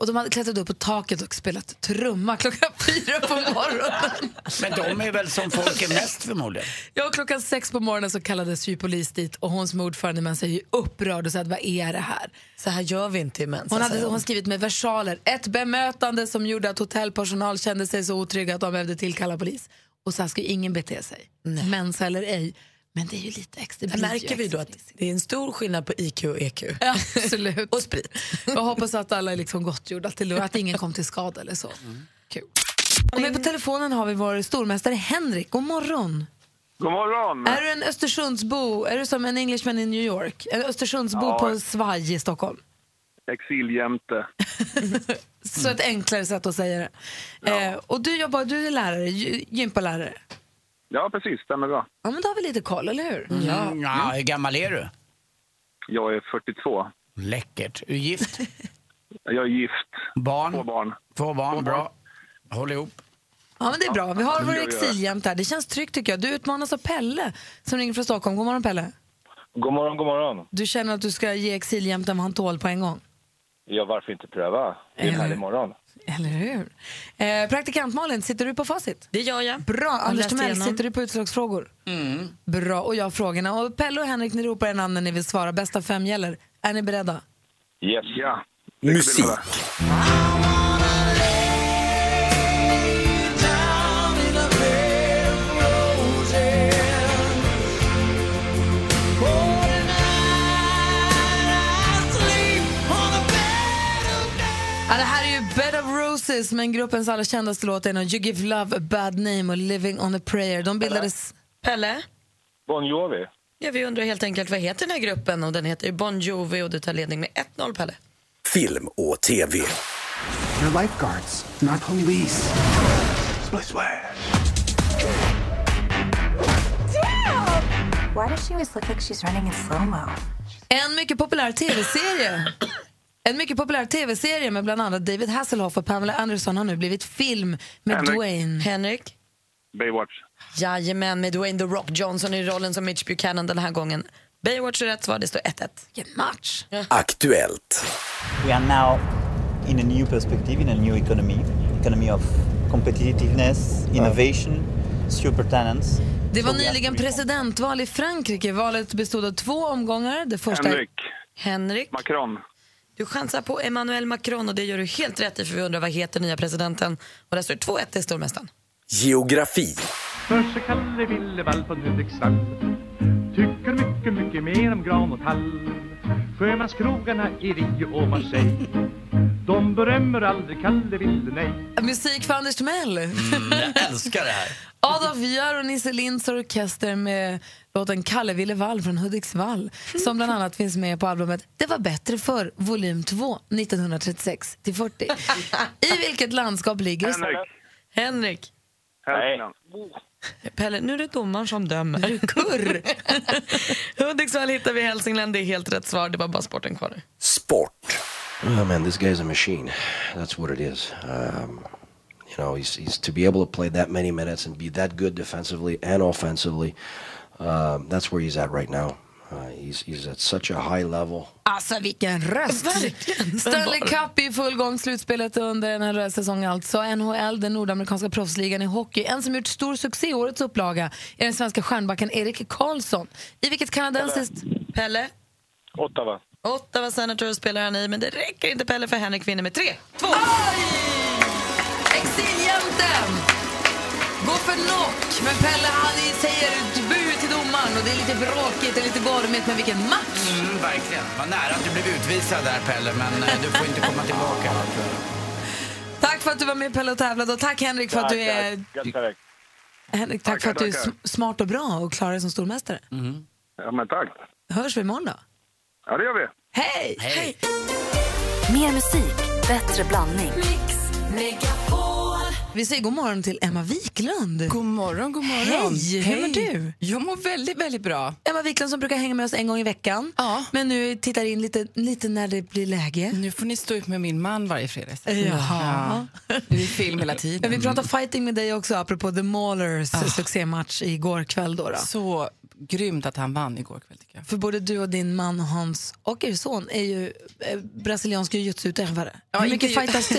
S1: Och de hade klättrat upp på taket och spelat trumma klockan fyra på morgonen.
S2: Men de är väl som folk är mest förmodligen.
S1: Ja, klockan sex på morgonen så kallades ju polis dit och hon som är ordförande i Mensa är ju upprörd och sa att vad är det här?
S3: Så här gör vi inte i Mensa.
S1: Hon hade hon skrivit med versaler, ett bemötande som gjorde att hotellpersonal kände sig så otrygga att de behövde tillkalla polis. Och så här ska ju ingen bete sig, Mensa eller ej. Men det är ju lite extra. det
S3: märker vi då att det är en stor skillnad på IQ och EQ.
S1: Ja, Absolut.
S3: Och sprit.
S1: Jag hoppas att alla är liksom gottgjorda, till att ingen kom till skada eller så. Kul. Och med på telefonen har vi vår stormästare Henrik. God morgon.
S8: God morgon!
S1: Är du en Östersundsbo, är du som en Englishman i New York? En Östersundsbo
S8: Ja.
S1: på svaj i Stockholm?
S8: Exiljämte.
S1: Så ett enklare sätt att säga det. Eh, och du jobbar, du är lärare, gy- gympalärare.
S8: Ja, precis. Stämmer bra.
S1: Ja, men då har vi lite koll, eller hur?
S2: Ja. ja, hur gammal är du?
S8: Jag är 42.
S2: Läckert. Är du gift?
S8: Jag är gift.
S2: Barn?
S8: Två barn.
S2: Två barn, bra. Håll ihop.
S1: Ja, men det är bra. Vi har vår exiljämt här. Det känns tryggt tycker jag. Du utmanas av Pelle som ringer från Stockholm. God morgon Pelle.
S8: God morgon, god morgon.
S1: Du känner att du ska ge exiljämten vad han tål på en gång.
S8: Ja, varför inte pröva? Det är en härlig morgon.
S1: Eller hur? Eh, praktikant Malin, sitter du på facit?
S3: Det gör jag.
S1: Bra. Anders Timell, sitter du på utslagsfrågor? Bra. Och jag frågorna. Och Pelle och Henrik, ni ropar er namn när ni vill svara. Bästa fem gäller. Är ni beredda?
S8: Yes. Ja.
S6: Musik.
S1: Roses, men gruppens allra kändaste låt är You Give Love a Bad Name och Living on a Prayer. De bildades...
S3: Pelle?
S8: Bon Jovi.
S3: Ja, vi undrar helt enkelt vad heter den här gruppen och den heter Bon Jovi och du tar ledning med 1-0 Pelle.
S6: Film och TV.
S9: They're lifeguards, not police. Split swear.
S5: Why does she always look like she's running in slow-mo?
S1: En mycket populär tv-serie. En mycket populär tv-serie med bland annat David Hasselhoff och Pamela Anderson har nu blivit film med
S8: Henrik.
S1: Dwayne.
S3: Henrik?
S8: Baywatch.
S3: Jajamän, med Dwayne The Rock Johnson i rollen som Mitch Buchanan den här gången. Baywatch är rätt svar, det står 1-1.
S1: Vilken match!
S6: Aktuellt.
S10: We are now in a new perspective, in a new economy, economy of competitiveness, innovation, super talents.
S1: Det var nyligen presidentval i Frankrike. Valet bestod av två omgångar. Det första...
S8: Henrik.
S3: Henrik,
S8: Macron.
S3: Du chansar på Emmanuel Macron och det gör du helt rätt i för vi undrar vad heter nya presidenten. Och där står det 2-1 till stormästaren.
S6: Geografi.
S9: Förste Kalle Willevall från Hudiksvall Tycker mycket, mycket mer om gran och tall Sjömanskrogarna i Rio och Marseille De berömmer aldrig Kalle Ville, nej
S1: Musik för Anders Timell.
S2: Jag älskar det här.
S1: Adolf Gör och Nisse Linds orkester med låten Kalle Willevall från Hudiksvall som bland annat finns med på albumet Det var bättre för volym 2 1936 till 40. I vilket landskap ligger
S8: Henrik.
S3: Henrik,
S8: Hälsingland.
S3: Pelle, nu är det domaren som dömer.
S1: Kurr?
S3: Hudiksvall hittar vi i Hälsingland, det är helt rätt svar. Det var bara sporten kvar nu.
S6: Sport.
S11: Oh man, this guy's a machine. That's what it is. Um, you know, he's, he's to be able to play that many minutes and be that good defensively and offensively. Um, that's where he's at right now. Uh, he's, he's at such a high level.
S1: Alltså vilken röst! Stanley Cup är i full gång, slutspelet under den här säsongen alltså. NHL, den nordamerikanska proffsligan i hockey. En som gjort stor succé i årets upplaga är den svenska stjärnbacken Erik Karlsson. I vilket kanadensiskt...
S3: Pelle,
S8: Ottawa.
S3: Ottawa Senators spelar han i, men det räcker inte Pelle för Henrik vinner med 3-2.
S1: Exiljämten! Gå för knock! Men Pelle han säger och det är lite bråkigt och lite gormigt, men vilken match!
S2: Mm, verkligen. Var nära att du blev utvisad där Pelle, men eh, du får inte komma tillbaka.
S1: Tack för att du var med Pelle och tävlade och tack Henrik för att du är...
S8: Gött tack.
S1: Henrik, tack för att du är smart och bra och klarar dig som stormästare.
S8: Ja, men tack.
S1: Hörs vi imorgon då?
S8: Ja, det gör vi.
S1: Hej!
S2: Hej.
S5: Mer musik, bättre blandning.
S1: Vi säger god morgon till Emma Wiklund.
S12: God morgon, god morgon.
S1: Hej, hur mår du?
S12: Jag mår väldigt, väldigt bra.
S1: Emma Wiklund som brukar hänga med oss en gång i veckan.
S12: Ja.
S1: Men nu tittar in lite, lite när det blir läge.
S12: Nu får ni stå ut med min man varje fredag.
S1: Jaha.
S12: Ja. Det är film hela tiden.
S1: Men vi pratar fighting med dig också apropå The Maulers succématch igår kväll. Då, då.
S12: Så grymt att han vann igår kväll jag.
S1: För både du och din man Hans och er son är ju eh, brasilianska jiu-jitsu-utövare. Hur mycket
S12: inte-
S1: fightas du?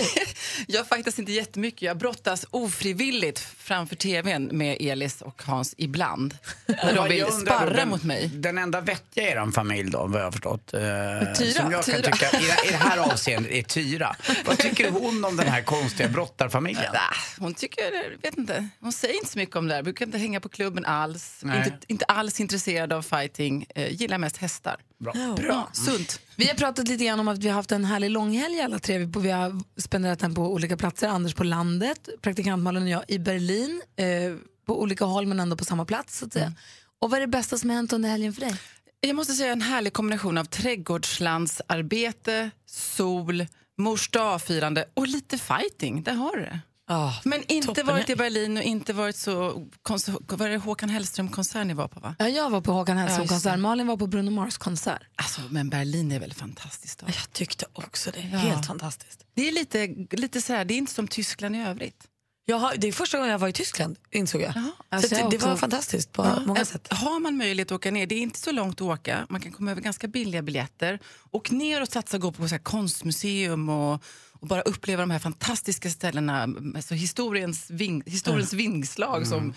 S12: jag fightas inte jättemycket. Jag brottas ofrivilligt framför tvn med Elis och Hans ibland. När de vill sparra
S2: den,
S12: mot mig.
S2: Den enda vettiga i er familj då, vad jag har förstått. Eh,
S12: Tyra,
S2: som jag kan
S12: Tyra.
S2: tycka i, det- i det här avseendet är Tyra. Vad tycker hon om den här konstiga brottarfamiljen?
S12: Nej, hon tycker, vet inte, hon säger inte så mycket om det här. Brukar inte hänga på klubben alls. Inte, inte alls intresserad av fighting. Eh, gillar mest hästar.
S2: Bra.
S12: Bra. Sunt.
S1: Vi har pratat lite grann om att vi har haft en härlig långhelg alla tre. Vi, på, vi har spenderat den på olika platser. Anders på landet, praktikant Malin och jag i Berlin. Eh, på olika håll men ändå på samma plats. Så att säga. Och vad är det bästa som har hänt under helgen för dig?
S12: Jag måste säga en härlig kombination av trädgårdslandsarbete, sol, mors dag-firande och lite fighting. Där har du det. Men inte
S1: toppen.
S12: varit i Berlin och inte varit så... Var det Håkan Hellström-konsert ni var på? va?
S1: Ja, jag var på Håkan Hellström-konsert. Malin var på Bruno Mars-konsert.
S12: Alltså, men Berlin är väl fantastiskt? Då?
S3: Jag tyckte också det.
S12: Ja.
S3: Helt fantastiskt.
S12: Det är lite, lite så här, det är inte som Tyskland i övrigt.
S3: Jag har, det är första gången jag var i Tyskland, insåg jag.
S12: Alltså,
S3: så att
S12: jag
S3: det, det var fantastiskt på
S12: Ja.
S3: många sätt.
S12: Har man möjlighet att åka ner, det är inte så långt att åka, man kan komma över ganska billiga biljetter. Och ner och satsa gå på så konstmuseum och, och bara uppleva de här fantastiska ställena, alltså historiens, ving, historiens vingslag. Som,
S1: Från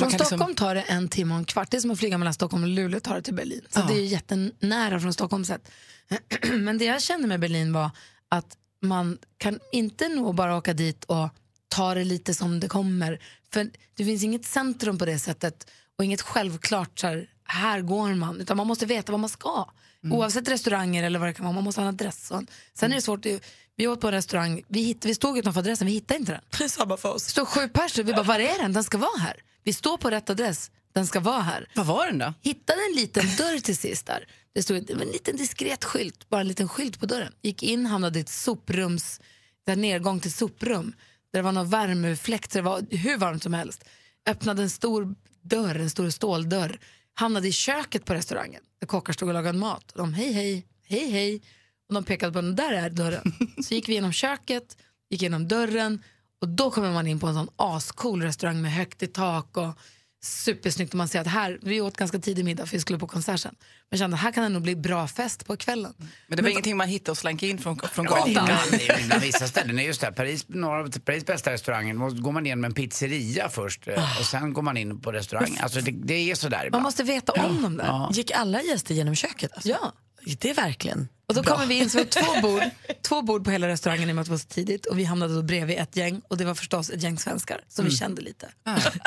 S12: man kan
S1: Stockholm
S12: liksom-
S1: tar det en timme och en kvart. Det är som att flyga mellan Stockholm och Luleå tar det till Berlin. Så
S12: Ja.
S1: det är jättenära från Stockholm sett. Men det jag kände med Berlin var att man kan inte nog bara åka dit och ta det lite som det kommer. För det finns inget centrum på det sättet och inget självklart så här, här går man. Utan man måste veta vad man ska. Oavsett restauranger eller vad det kan vara. Man måste ha en adress. Sen är det svårt. det- Vi åt på en restaurang, vi, hitt, vi stod utanför adressen, vi hittade inte den.
S3: Samma för oss.
S1: Det stod sju personer, vi bara, var är den? Den ska vara här. Vi står på rätt adress, den ska vara här.
S12: Vad var den då?
S1: Hittade en liten dörr till sist där. Det stod en liten diskret skylt, bara en liten skylt på dörren. Gick in, hamnade i ett soprums, där nedgång till soprum. Där det var någon värmefläkt, så det var hur varmt som helst. Öppnade en stor dörr, en stor ståldörr. Hamnade i köket på restaurangen, där kockar stod och lagade mat. Och de, hej hej, hej hej. Och de pekade på den, där är dörren. Så gick vi genom köket, gick genom dörren och då kommer man in på en sån ascool restaurang med högt i tak och supersnyggt. Och man ser att här, vi åt ganska tidig middag för vi skulle på konsert sen. Men kände att här kan det nog bli bra fest på kvällen.
S12: Men det var ingenting man hittade och slank in från, från
S2: Ja,
S12: gatan?
S2: ibland, ibland vissa ställen är just det. Paris, några av Paris bästa restauranger, då går man in med en pizzeria först eh, och sen går man in på restaurang. Alltså det, det är sådär
S1: Man
S2: ibland.
S1: måste veta om dem där.
S2: Ja.
S3: Gick alla gäster genom köket? Alltså?
S1: Ja.
S3: Det är verkligen
S1: Och då
S3: bra.
S1: kommer vi in, så vi har två bord, två bord på hela restaurangen i och med att det var så tidigt och vi hamnade då bredvid ett gäng och det var förstås ett gäng svenskar som vi kände lite.
S12: Det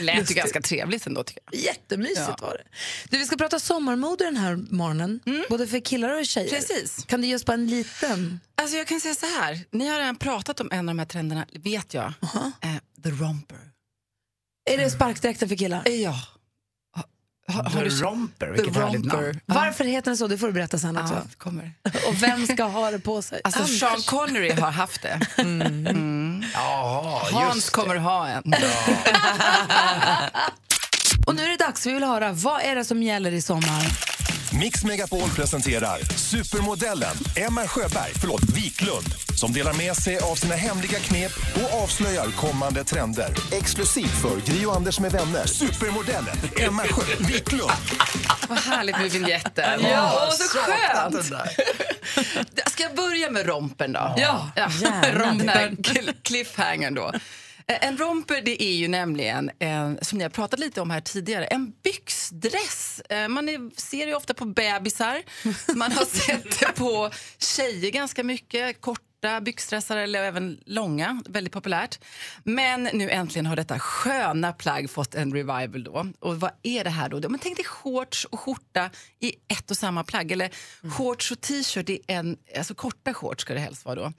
S12: lät ju
S1: Lustigt.
S12: ganska trevligt ändå tycker jag.
S1: Jättemysigt
S12: Ja.
S1: var det. Du, vi ska prata sommarmode den här morgonen, både för killar och tjejer.
S12: Precis.
S1: Kan du ge oss bara en liten?
S12: Alltså jag kan säga så här, ni har redan pratat om en av de här trenderna, vet jag. Eh, the romper.
S1: Är det sparkdräkten för killar?
S12: Ja. Har, har
S2: The
S12: du-
S2: Romper, vilket
S12: The
S2: härligt
S12: romper.
S2: namn.
S1: Varför heter den så? Det får du berätta sen också.
S12: Ja, det kommer.
S1: Och vem ska ha det på sig?
S12: Alltså Sean Connery har haft det. Mm.
S2: Jaha,
S12: Hans kommer ha en.
S1: Och nu är det dags, vi vill höra, vad är det som gäller i sommar?
S6: Mix Megapol presenterar supermodellen Emma Sjöberg, förlåt, Wiklund som delar med sig av sina hemliga knep och avslöjar kommande trender. Exklusivt för Gri och Anders med vänner. Supermodellen Emma Sjö Wiklund.
S12: Vad härligt med vignetten.
S1: Ja,
S12: så skönt. Ska jag börja med rompen då?
S1: Ja,
S12: här cl- cliffhangern då. Eh, en romper det är ju nämligen, en, som ni har pratat lite om här tidigare, en byxdress. Eh, man är, ser det ofta på bebisar, man har sett det på tjejer ganska mycket, Kort korta byxdressar eller även långa, väldigt populärt. Men nu äntligen har detta sköna plagg fått en revival då. Och vad är det här då? Men tänk dig shorts och skjorta i ett och samma plagg. Eller shorts och t-shirt i en, alltså korta shorts ska det helst vara då.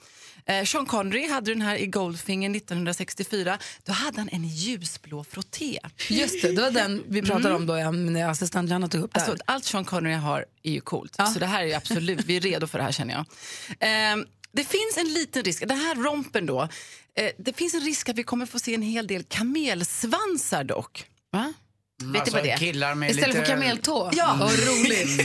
S12: Eh, Sean Connery hade den här i Goldfinger 1964. Då hade han en ljusblå frotté.
S1: Just det, det var den vi pratade om då, ja, när assistent Johanna tog upp det.
S12: Alltså, allt Sean Connery har är ju coolt. Så det här är ju absolut, vi är redo för det här känner jag. Ehm, det finns en liten risk, den här rompen då, eh, det finns en risk att vi kommer få se en hel del kamelsvansar dock. Va? Vet ni
S2: Alltså,
S12: vad det är?
S2: killar med
S13: Istället
S2: lite...
S13: för kameltå?
S12: Ja.
S13: Vad roligt.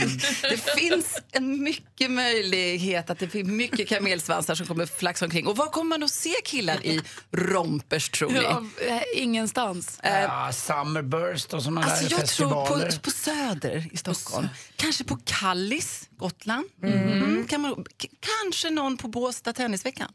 S12: Det finns en mycket möjlighet att det finns mycket kamelsvansar som kommer flaxa omkring. Och var kommer man att se killar i rompers tror ni?
S13: Ja, eh, ingenstans.
S2: Ja, Summerburst och såna
S12: Alltså
S2: där
S12: jag tror
S2: festivaler.
S12: på, på Söder i Stockholm. Kanske på Kallis, Gotland. Mm, kan man, kanske någon på Båstad Tennisveckan.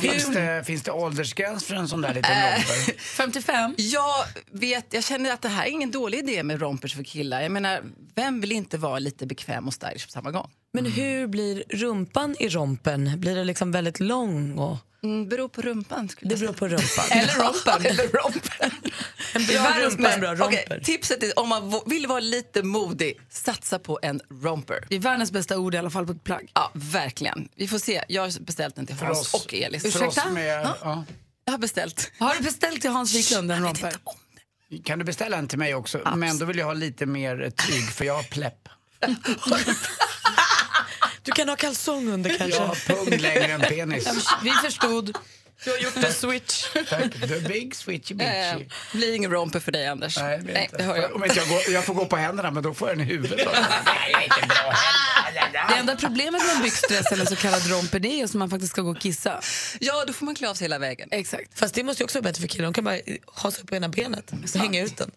S2: Fin- Finns, det, finns det åldersgräns för en sån där liten
S12: Äh.
S2: romper?
S13: 55?
S12: Jag vet, jag känner att det här är ingen dålig idé med rompers för killar. Jag menar, vem vill inte vara lite bekväm och stylish på samma gång?
S3: Men hur blir rumpan i rompen? Blir det liksom väldigt lång? Och...
S12: Mm, beror på rumpan.
S3: Det beror på rumpan.
S12: Eller rompen. Eller rompen.
S3: En bra rumpa, en bra romper.
S12: Okej, tipset är om man vill vara lite modig, satsa på en romper.
S13: Det är världens bästa ord i alla fall på ett plagg.
S12: Ja, verkligen. Vi får se. Jag har beställt den till
S2: För
S12: Hans
S2: oss-
S12: och Elis.
S2: för oss med- ja.
S12: Jag har beställt.
S13: Har du beställt till Hans Wiklund en romper?
S2: Kan du beställa en till mig också? Men då vill jag ha lite mer tyg för jag har plepp.
S3: Du kan ha kalsong under
S2: Jag
S3: kanske.
S2: har pung längre än penis.
S13: Vi förstod.
S3: Du har gjort en switch.
S2: Tack. The big switchy
S12: Eh,
S2: bitchy.
S12: blir ingen romper för dig, Anders.
S2: Nej, jag vet
S12: Nej jag.
S2: Om jag, går, jag får gå på händerna, men då får jag den i huvudet. Nej, jag är inte bra
S13: Det enda problemet med byxdress eller så kallad romper är just att man faktiskt ska gå och kissa.
S12: Ja, då får man klä av sig hela vägen.
S13: Exakt.
S3: Fast det måste ju också vara bättre för killar. De kan bara ha sig på ena benet och hänga ut den.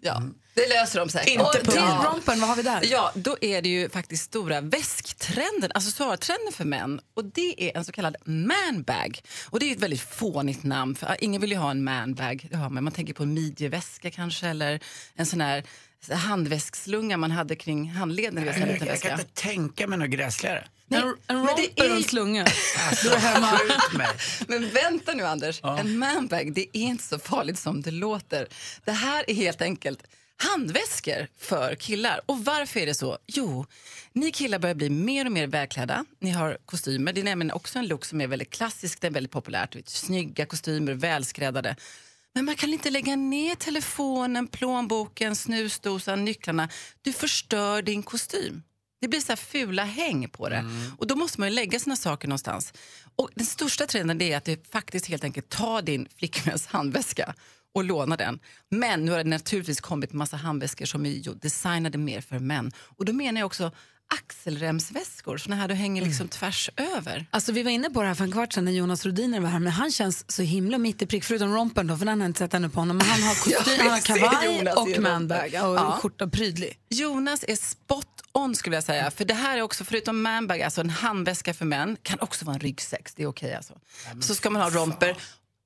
S12: Ja, det löser de säkert.
S3: Inte på
S13: Till
S12: ja.
S13: rompen, vad har vi där?
S12: Ja, då är det ju faktiskt stora väsktrenden, accessoartrenden för män. Och det är en så kallad manbag. Och det är ett väldigt fånigt namn, för ingen vill ju ha en manbag. Det har man. man tänker på en midjeväska kanske, eller en sån här handväskslunga man hade kring handleden. en
S2: Jag, kan inte tänka mig något gräsligare.
S13: En, en
S12: det
S13: romper
S12: är
S13: och en slunga.
S2: Alltså.
S12: Men vänta nu Anders, en manbag det är inte så farligt som det låter. Det här är helt enkelt handväskor för killar. Och varför är det så? Jo, ni killar börjar bli mer och mer välklädda. Ni har kostymer. Det är nämligen också en look som är väldigt klassisk, det är väldigt populärt. Snygga kostymer, välskräddade. Men man kan inte lägga ner telefonen, plånboken, snusdosan, nycklarna. Du förstör din kostym. Det blir så här fula häng på det. Och då måste man ju lägga sina saker någonstans. Och den största trenden är att du faktiskt helt enkelt tar din flickväns handväska och lånar den. Men nu har det naturligtvis kommit massa handväskor som är designade mer för män. Och då menar jag också axelremsväskor, såna här du hänger liksom tvärs över.
S13: Alltså, vi var inne på det här för en kvart sedan när Jonas Rodiner var här, men han känns så himla mitt i prick, förutom rompen då, för den har jag inte sett ännu på honom. Men han har kostym, han har kavaj
S12: Jonas
S13: och manbag och
S12: Ja.
S13: skjorta prydlig.
S12: Jonas är spot on skulle jag säga. För det här är också, förutom manbag, alltså en handväska för män, kan också vara en ryggsäck. Det är okej alltså. Så ska man ha romper.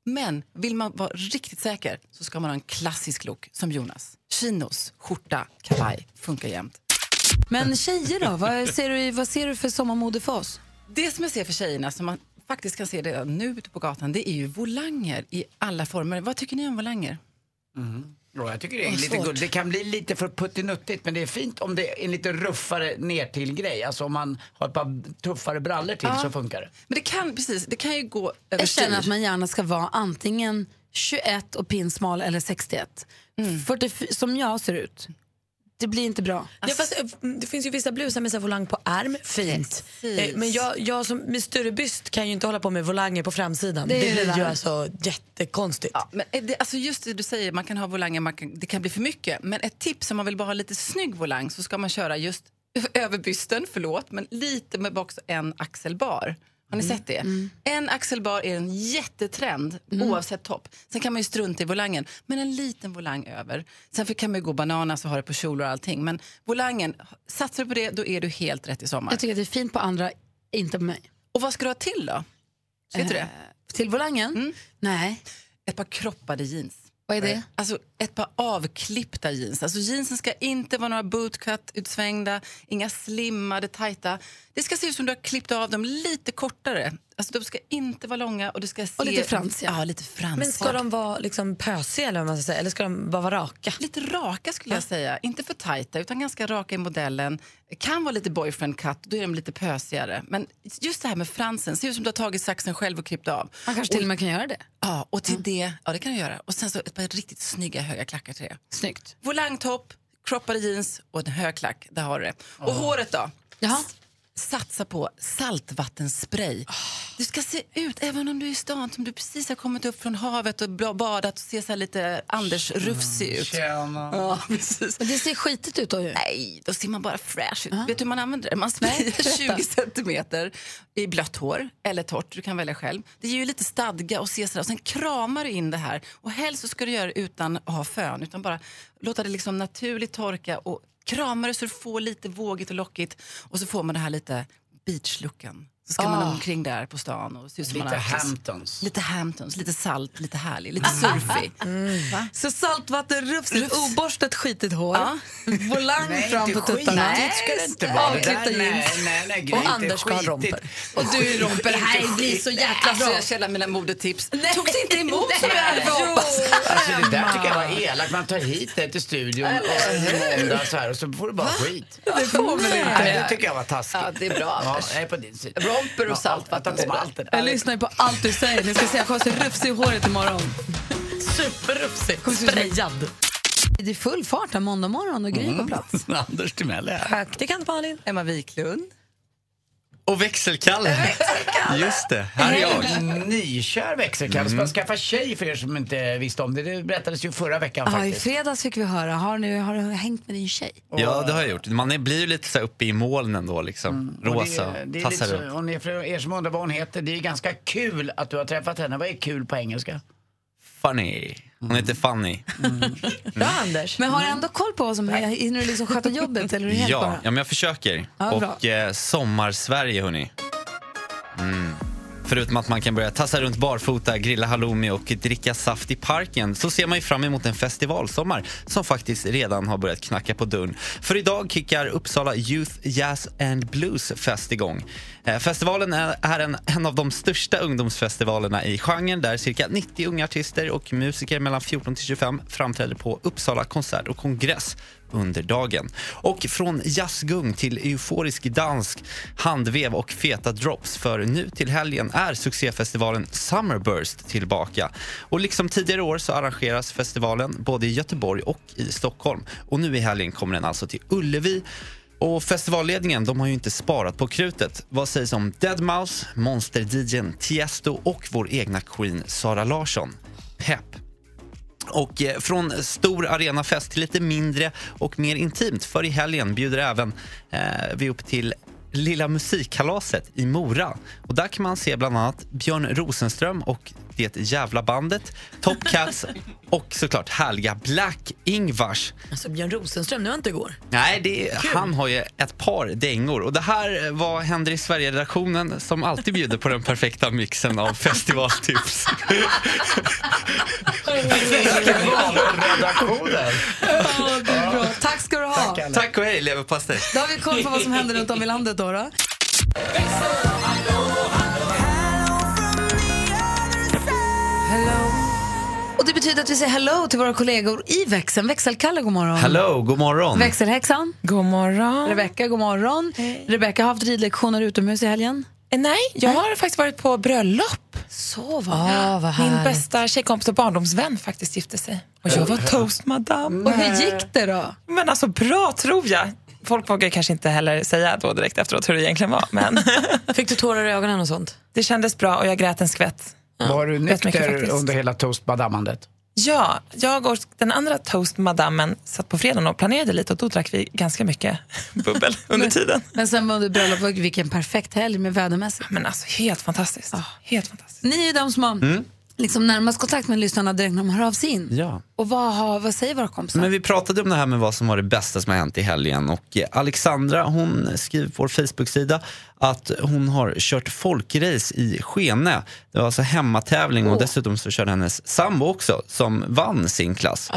S12: Men vill man vara riktigt säker så ska man ha en klassisk look som Jonas. Chinos, skjorta, kavaj, funkar jämt.
S13: Men tjejer då, vad ser du, vad ser du för sommarmode för oss?
S12: Det som jag ser för tjejerna, som man faktiskt kan se redan nu ute på gatan, det är ju volanger i alla former. Vad tycker ni om volanger?
S2: Ja, jag tycker det är lite
S12: svårt.
S2: gulligt. Det kan bli lite för puttinuttigt men det är fint om det är en lite ruffare ner till grej. Alltså om man har ett par tuffare brallor till
S12: Ja.
S2: så funkar det.
S12: Men det kan, precis, det kan ju gå
S13: Jag
S12: överstyr.
S13: känner att man gärna ska vara antingen 21 och pinsmal eller 61. 44, som jag ser ut. Det blir inte bra.
S3: Ja, fast, eh, det finns ju vissa blusar med så här volang på ärm, fint.
S12: Precis.
S3: Eh, Men jag, jag som med större byst kan ju inte hålla på med volanger på framsidan.
S13: Det
S3: Det, blir ju alltså jättekonstigt.
S12: Ja, men är det, alltså just det du säger, man kan ha volanger, man kan, det kan bli för mycket. Men ett tips om man vill bara ha lite snygg volang så ska man köra just över bysten, förlåt, men lite med också en axelbar. Har ni sett det? En axelbar är en jättetrend oavsett topp. Sen kan man ju strunta i volangen, men en liten volang över. Sen kan man ju gå bananas och ha det på kjolar och allting. Men volangen, satsar du på det, då är du helt rätt i sommar.
S13: Jag tycker att det är fint på andra, inte på mig.
S12: Och vad ska du ha till då? Vet du det?
S13: Eh, Till volangen? Nej.
S12: Ett par kroppade jeans.
S13: Vad är det?
S12: Alltså ett par avklippta jeans. Alltså jeansen ska inte vara några bootcut utsvängda, inga slimmade, tajta. Det ska se ut som du har klippt av dem lite kortare. Alltså de ska inte vara långa och ska se...
S13: Och lite fransiga.
S12: Ja, lite fransiga.
S3: Men ska de vara liksom pösiga eller vad man ska säga? Eller ska de bara vara raka?
S12: Lite raka skulle jag säga. Inte för tajta utan ganska raka i modellen. Kan vara lite boyfriend cut, då är de lite pösigare. Men just det här med fransen, ser ut som du har tagit saxen själv och klippt av.
S13: Man kanske till och kan göra det.
S12: Ja, och till det, ja det kan du göra. Och sen så ett par riktigt snygga höga klackar till det.
S13: Snyggt.
S12: Volangtopp, croppade jeans och en hög klack. Där har du det. Och håret då?
S13: Jaha.
S12: Satsa på saltvattenspray. Du ska se ut, även om du är i stan, som du precis har kommit upp från havet och badat och ser så här lite Anders Rufsig ut.
S2: Tjena.
S12: Ja, precis.
S13: Men det ser skitigt ut då ju.
S12: Nej, då ser man bara fräsch ut. Vet du hur man använder det? Man sprider 20 centimeter i blött hår, eller torrt, du kan välja själv. Det ger ju lite stadga och se sådär. Och sen kramar du in det här. Och helst så ska du göra det utan att ha fön, utan bara låta det liksom naturligt torka och kramar det så du får lite vågigt och lockigt. Och så får man det här lite beachlooken. Så ska man
S2: Ah.
S12: omkring där på stan och se
S2: Lite
S12: man
S2: Hamptons.
S12: Lite Hamptons, lite salt, lite härlig, lite surfig. Va?
S1: Så saltvatten, rufsigt, oborstat skitigt hår,
S12: Ja.
S1: volang
S2: Nej,
S1: fram på tuttarna.
S2: skitigt ska det inte vara. Det där-
S1: Avklippta jeans.
S2: nej, nej, Gry,
S1: Och Anders ska ha romper. Och du romper, det här blir så jäkla
S12: Alltså,
S1: bra.
S12: jag känner mina modetips.
S1: Nej.
S12: Togs inte emot som
S1: Nej.
S12: jag hade hoppats.
S2: Alltså det där tycker jag var elakt. Man tar hit det till studion och måndag så här och så får du bara skit.
S12: Det får väl inte.
S2: Nej, det tycker jag var taskigt.
S12: Ja, det är bra,
S2: Ja,
S12: Anders.
S2: jag är på din sida.
S12: Romper och
S2: Ja,
S12: saltvatten.
S2: Jag
S1: lyssnar ju på allt du säger. Ni ska se, jag kommer se rufsig i håret imorgon.
S3: Superrufsig. Sprayad.
S1: Det är full fart här måndag morgon och Gry på plats.
S2: Anders Timell är här.
S3: Praktikant Malin.
S12: Emma Wiklund.
S14: Och växelkalle. Just det, här är jag.
S2: Nykär växelkalle.
S14: Mm.
S2: Ska skaffa tjej för er som inte visste om det. Det berättades ju förra veckan
S1: Ja, I
S2: faktiskt.
S1: fredags fick vi höra. Har, nu, har du hängt med din tjej?
S14: Ja, det har jag gjort. Man är, blir ju lite så uppe i molnen då, liksom.
S2: Och
S14: Rosa,
S2: det, det är
S14: tassar
S2: lite så, och ni, för er som undrar vad hon heter, det är ganska kul att du har träffat henne. Vad är kul på engelska?
S14: Funny. Hon heter Fanny.
S1: Bra, Anders. Men har du ändå koll på vad som är? Hinner du liksom sköta jobbet? Eller är du helt
S14: Ja,
S1: bara...
S14: ja, men jag försöker.
S1: Ja,
S14: och eh, Sommar-Sverige, hörni. Mm. Förutom att man kan börja tassa runt barfota, grilla halloumi och dricka saft i parken så ser man ju fram emot en festivalsommar som faktiskt redan har börjat knacka på dörren. För idag kickar Uppsala Youth Jazz and Blues Fest igång. Eh, festivalen är är en, en av de största ungdomsfestivalerna i genren där cirka 90 unga artister och musiker mellan 14 till 25 framträder på Uppsala konsert och kongress under dagen. Och från jazzgung till euforisk dansk, handvev och feta drops för nu till helgen är succéfestivalen Summerburst tillbaka. Och liksom tidigare år så arrangeras festivalen både i Göteborg och i Stockholm. Och nu i helgen kommer den alltså till Ullevi och festivalledningen de har ju inte sparat på krutet. Vad sägs om Deadmau5, Monster-DJn Tiesto och vår egna Queen Sara Larsson? Pepp! Och eh, från stor arenafest till lite mindre och mer intimt. För i helgen bjuder även eh, vi upp till Lilla musikkalaset i Mora. Och där kan man se bland annat Björn Rosenström och det jävla bandet, Top Cats och såklart härliga Black Ingvars.
S3: Alltså Björn Rosenström, nu var inte igår.
S14: Nej, det, han har ju ett par dängor. Och det här var Händer i Sverige-redaktionen som alltid bjuder på den perfekta mixen av festivaltips.
S2: Redaktionen.
S1: Ja, det är bra. Tack ska du ha.
S14: Tack och hej, leverpastej.
S1: Då har vi koll på vad som händer runt om i landet. Då, då. Och det betyder att vi säger hello till våra kollegor i växeln. Växelkalle, god morgon.
S14: Hello, god morgon.
S1: Växelhäxan.
S15: God morgon.
S1: Rebecka, god morgon. Rebecka har haft ridlektioner utomhus i helgen.
S15: Eh, Nej, jag har faktiskt varit på bröllop.
S1: Så
S15: var
S1: Ah,
S15: Min bästa tjejkompis och barndomsvän faktiskt gifte sig. Och jag var toastmadam.
S1: Och hur gick det då?
S15: Men alltså bra tror jag. Folk vågar kanske inte heller säga då direkt efteråt hur det egentligen var. Men
S3: Fick du tårar i ögonen och sånt?
S15: det kändes bra och jag grät en skvätt.
S2: Var du nykter under hela toastmadamandet?
S15: Ja, jag och den andra toastmadamen satt på fredagen och planerade lite och då drack vi ganska mycket bubbel under tiden.
S1: Men sen under bröllopet, vilken perfekt helg med vädermässigt.
S15: Men alltså helt fantastiskt. Helt fantastiskt.
S1: Ni är de som har liksom närmast kontakt med lyssnarna direkt när de hör av sig in.
S14: Ja.
S1: Och vad, har, vad säger våra kompisar?
S14: Men vi pratade om det här med vad som var det bästa som har hänt i helgen och Alexandra hon skriver på vår Facebook-sida att hon har kört folkrace i Skene. Det var alltså hemmatävling och dessutom så körde hennes sambo också som vann sin klass.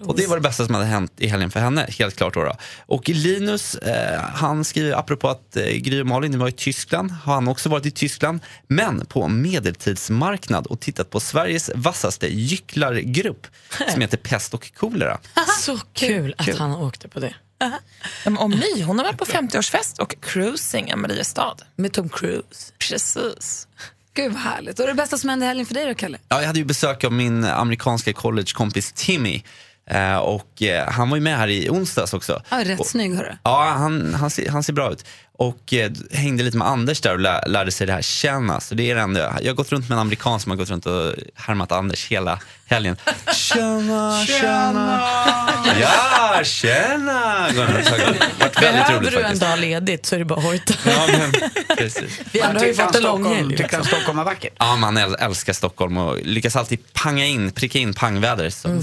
S14: Och det var det bästa som hade hänt i helgen för henne, helt klart. Då då. Och Linus, eh, han skriver apropå att eh, Gry och Malin var i Tyskland, har han också varit i Tyskland, men på medeltidsmarknad och tittat på Sveriges vassaste gycklargrupp som heter Pest och kolera.
S3: Så kul att han åkte på det.
S15: Men Och My, hon har varit på 50-årsfest och cruising i Mariestad.
S3: Med Tom Cruise.
S15: Precis.
S1: Gud vad härligt. Och det bästa som hände i helgen för dig då, Kalle?
S14: Ja, jag hade ju besök av min amerikanska collegekompis Timmy. Eh, och eh, han var ju med här i onsdags också.
S13: Ja, rätt
S14: och,
S13: snygg hörru.
S14: Ja, han, han, ser, han ser bra ut. Och eh, hängde lite med Anders där och lä, lärde sig det här tjena. Så det är det enda. Jag har gått runt med en amerikan som har gått runt och härmat Anders hela helgen. Tjena, tjena. Ja, tjena! Varit väldigt
S3: Behöver du en dag ledigt så är det bara att hojta.
S14: Ja, men, precis.
S3: Vi andra har ju fått en lång helg.
S2: Tyckte han Stockholm var vackert?
S14: Ja, man äl- älskar Stockholm och lyckas alltid panga in, pricka in pangväder. Så.
S13: Mm.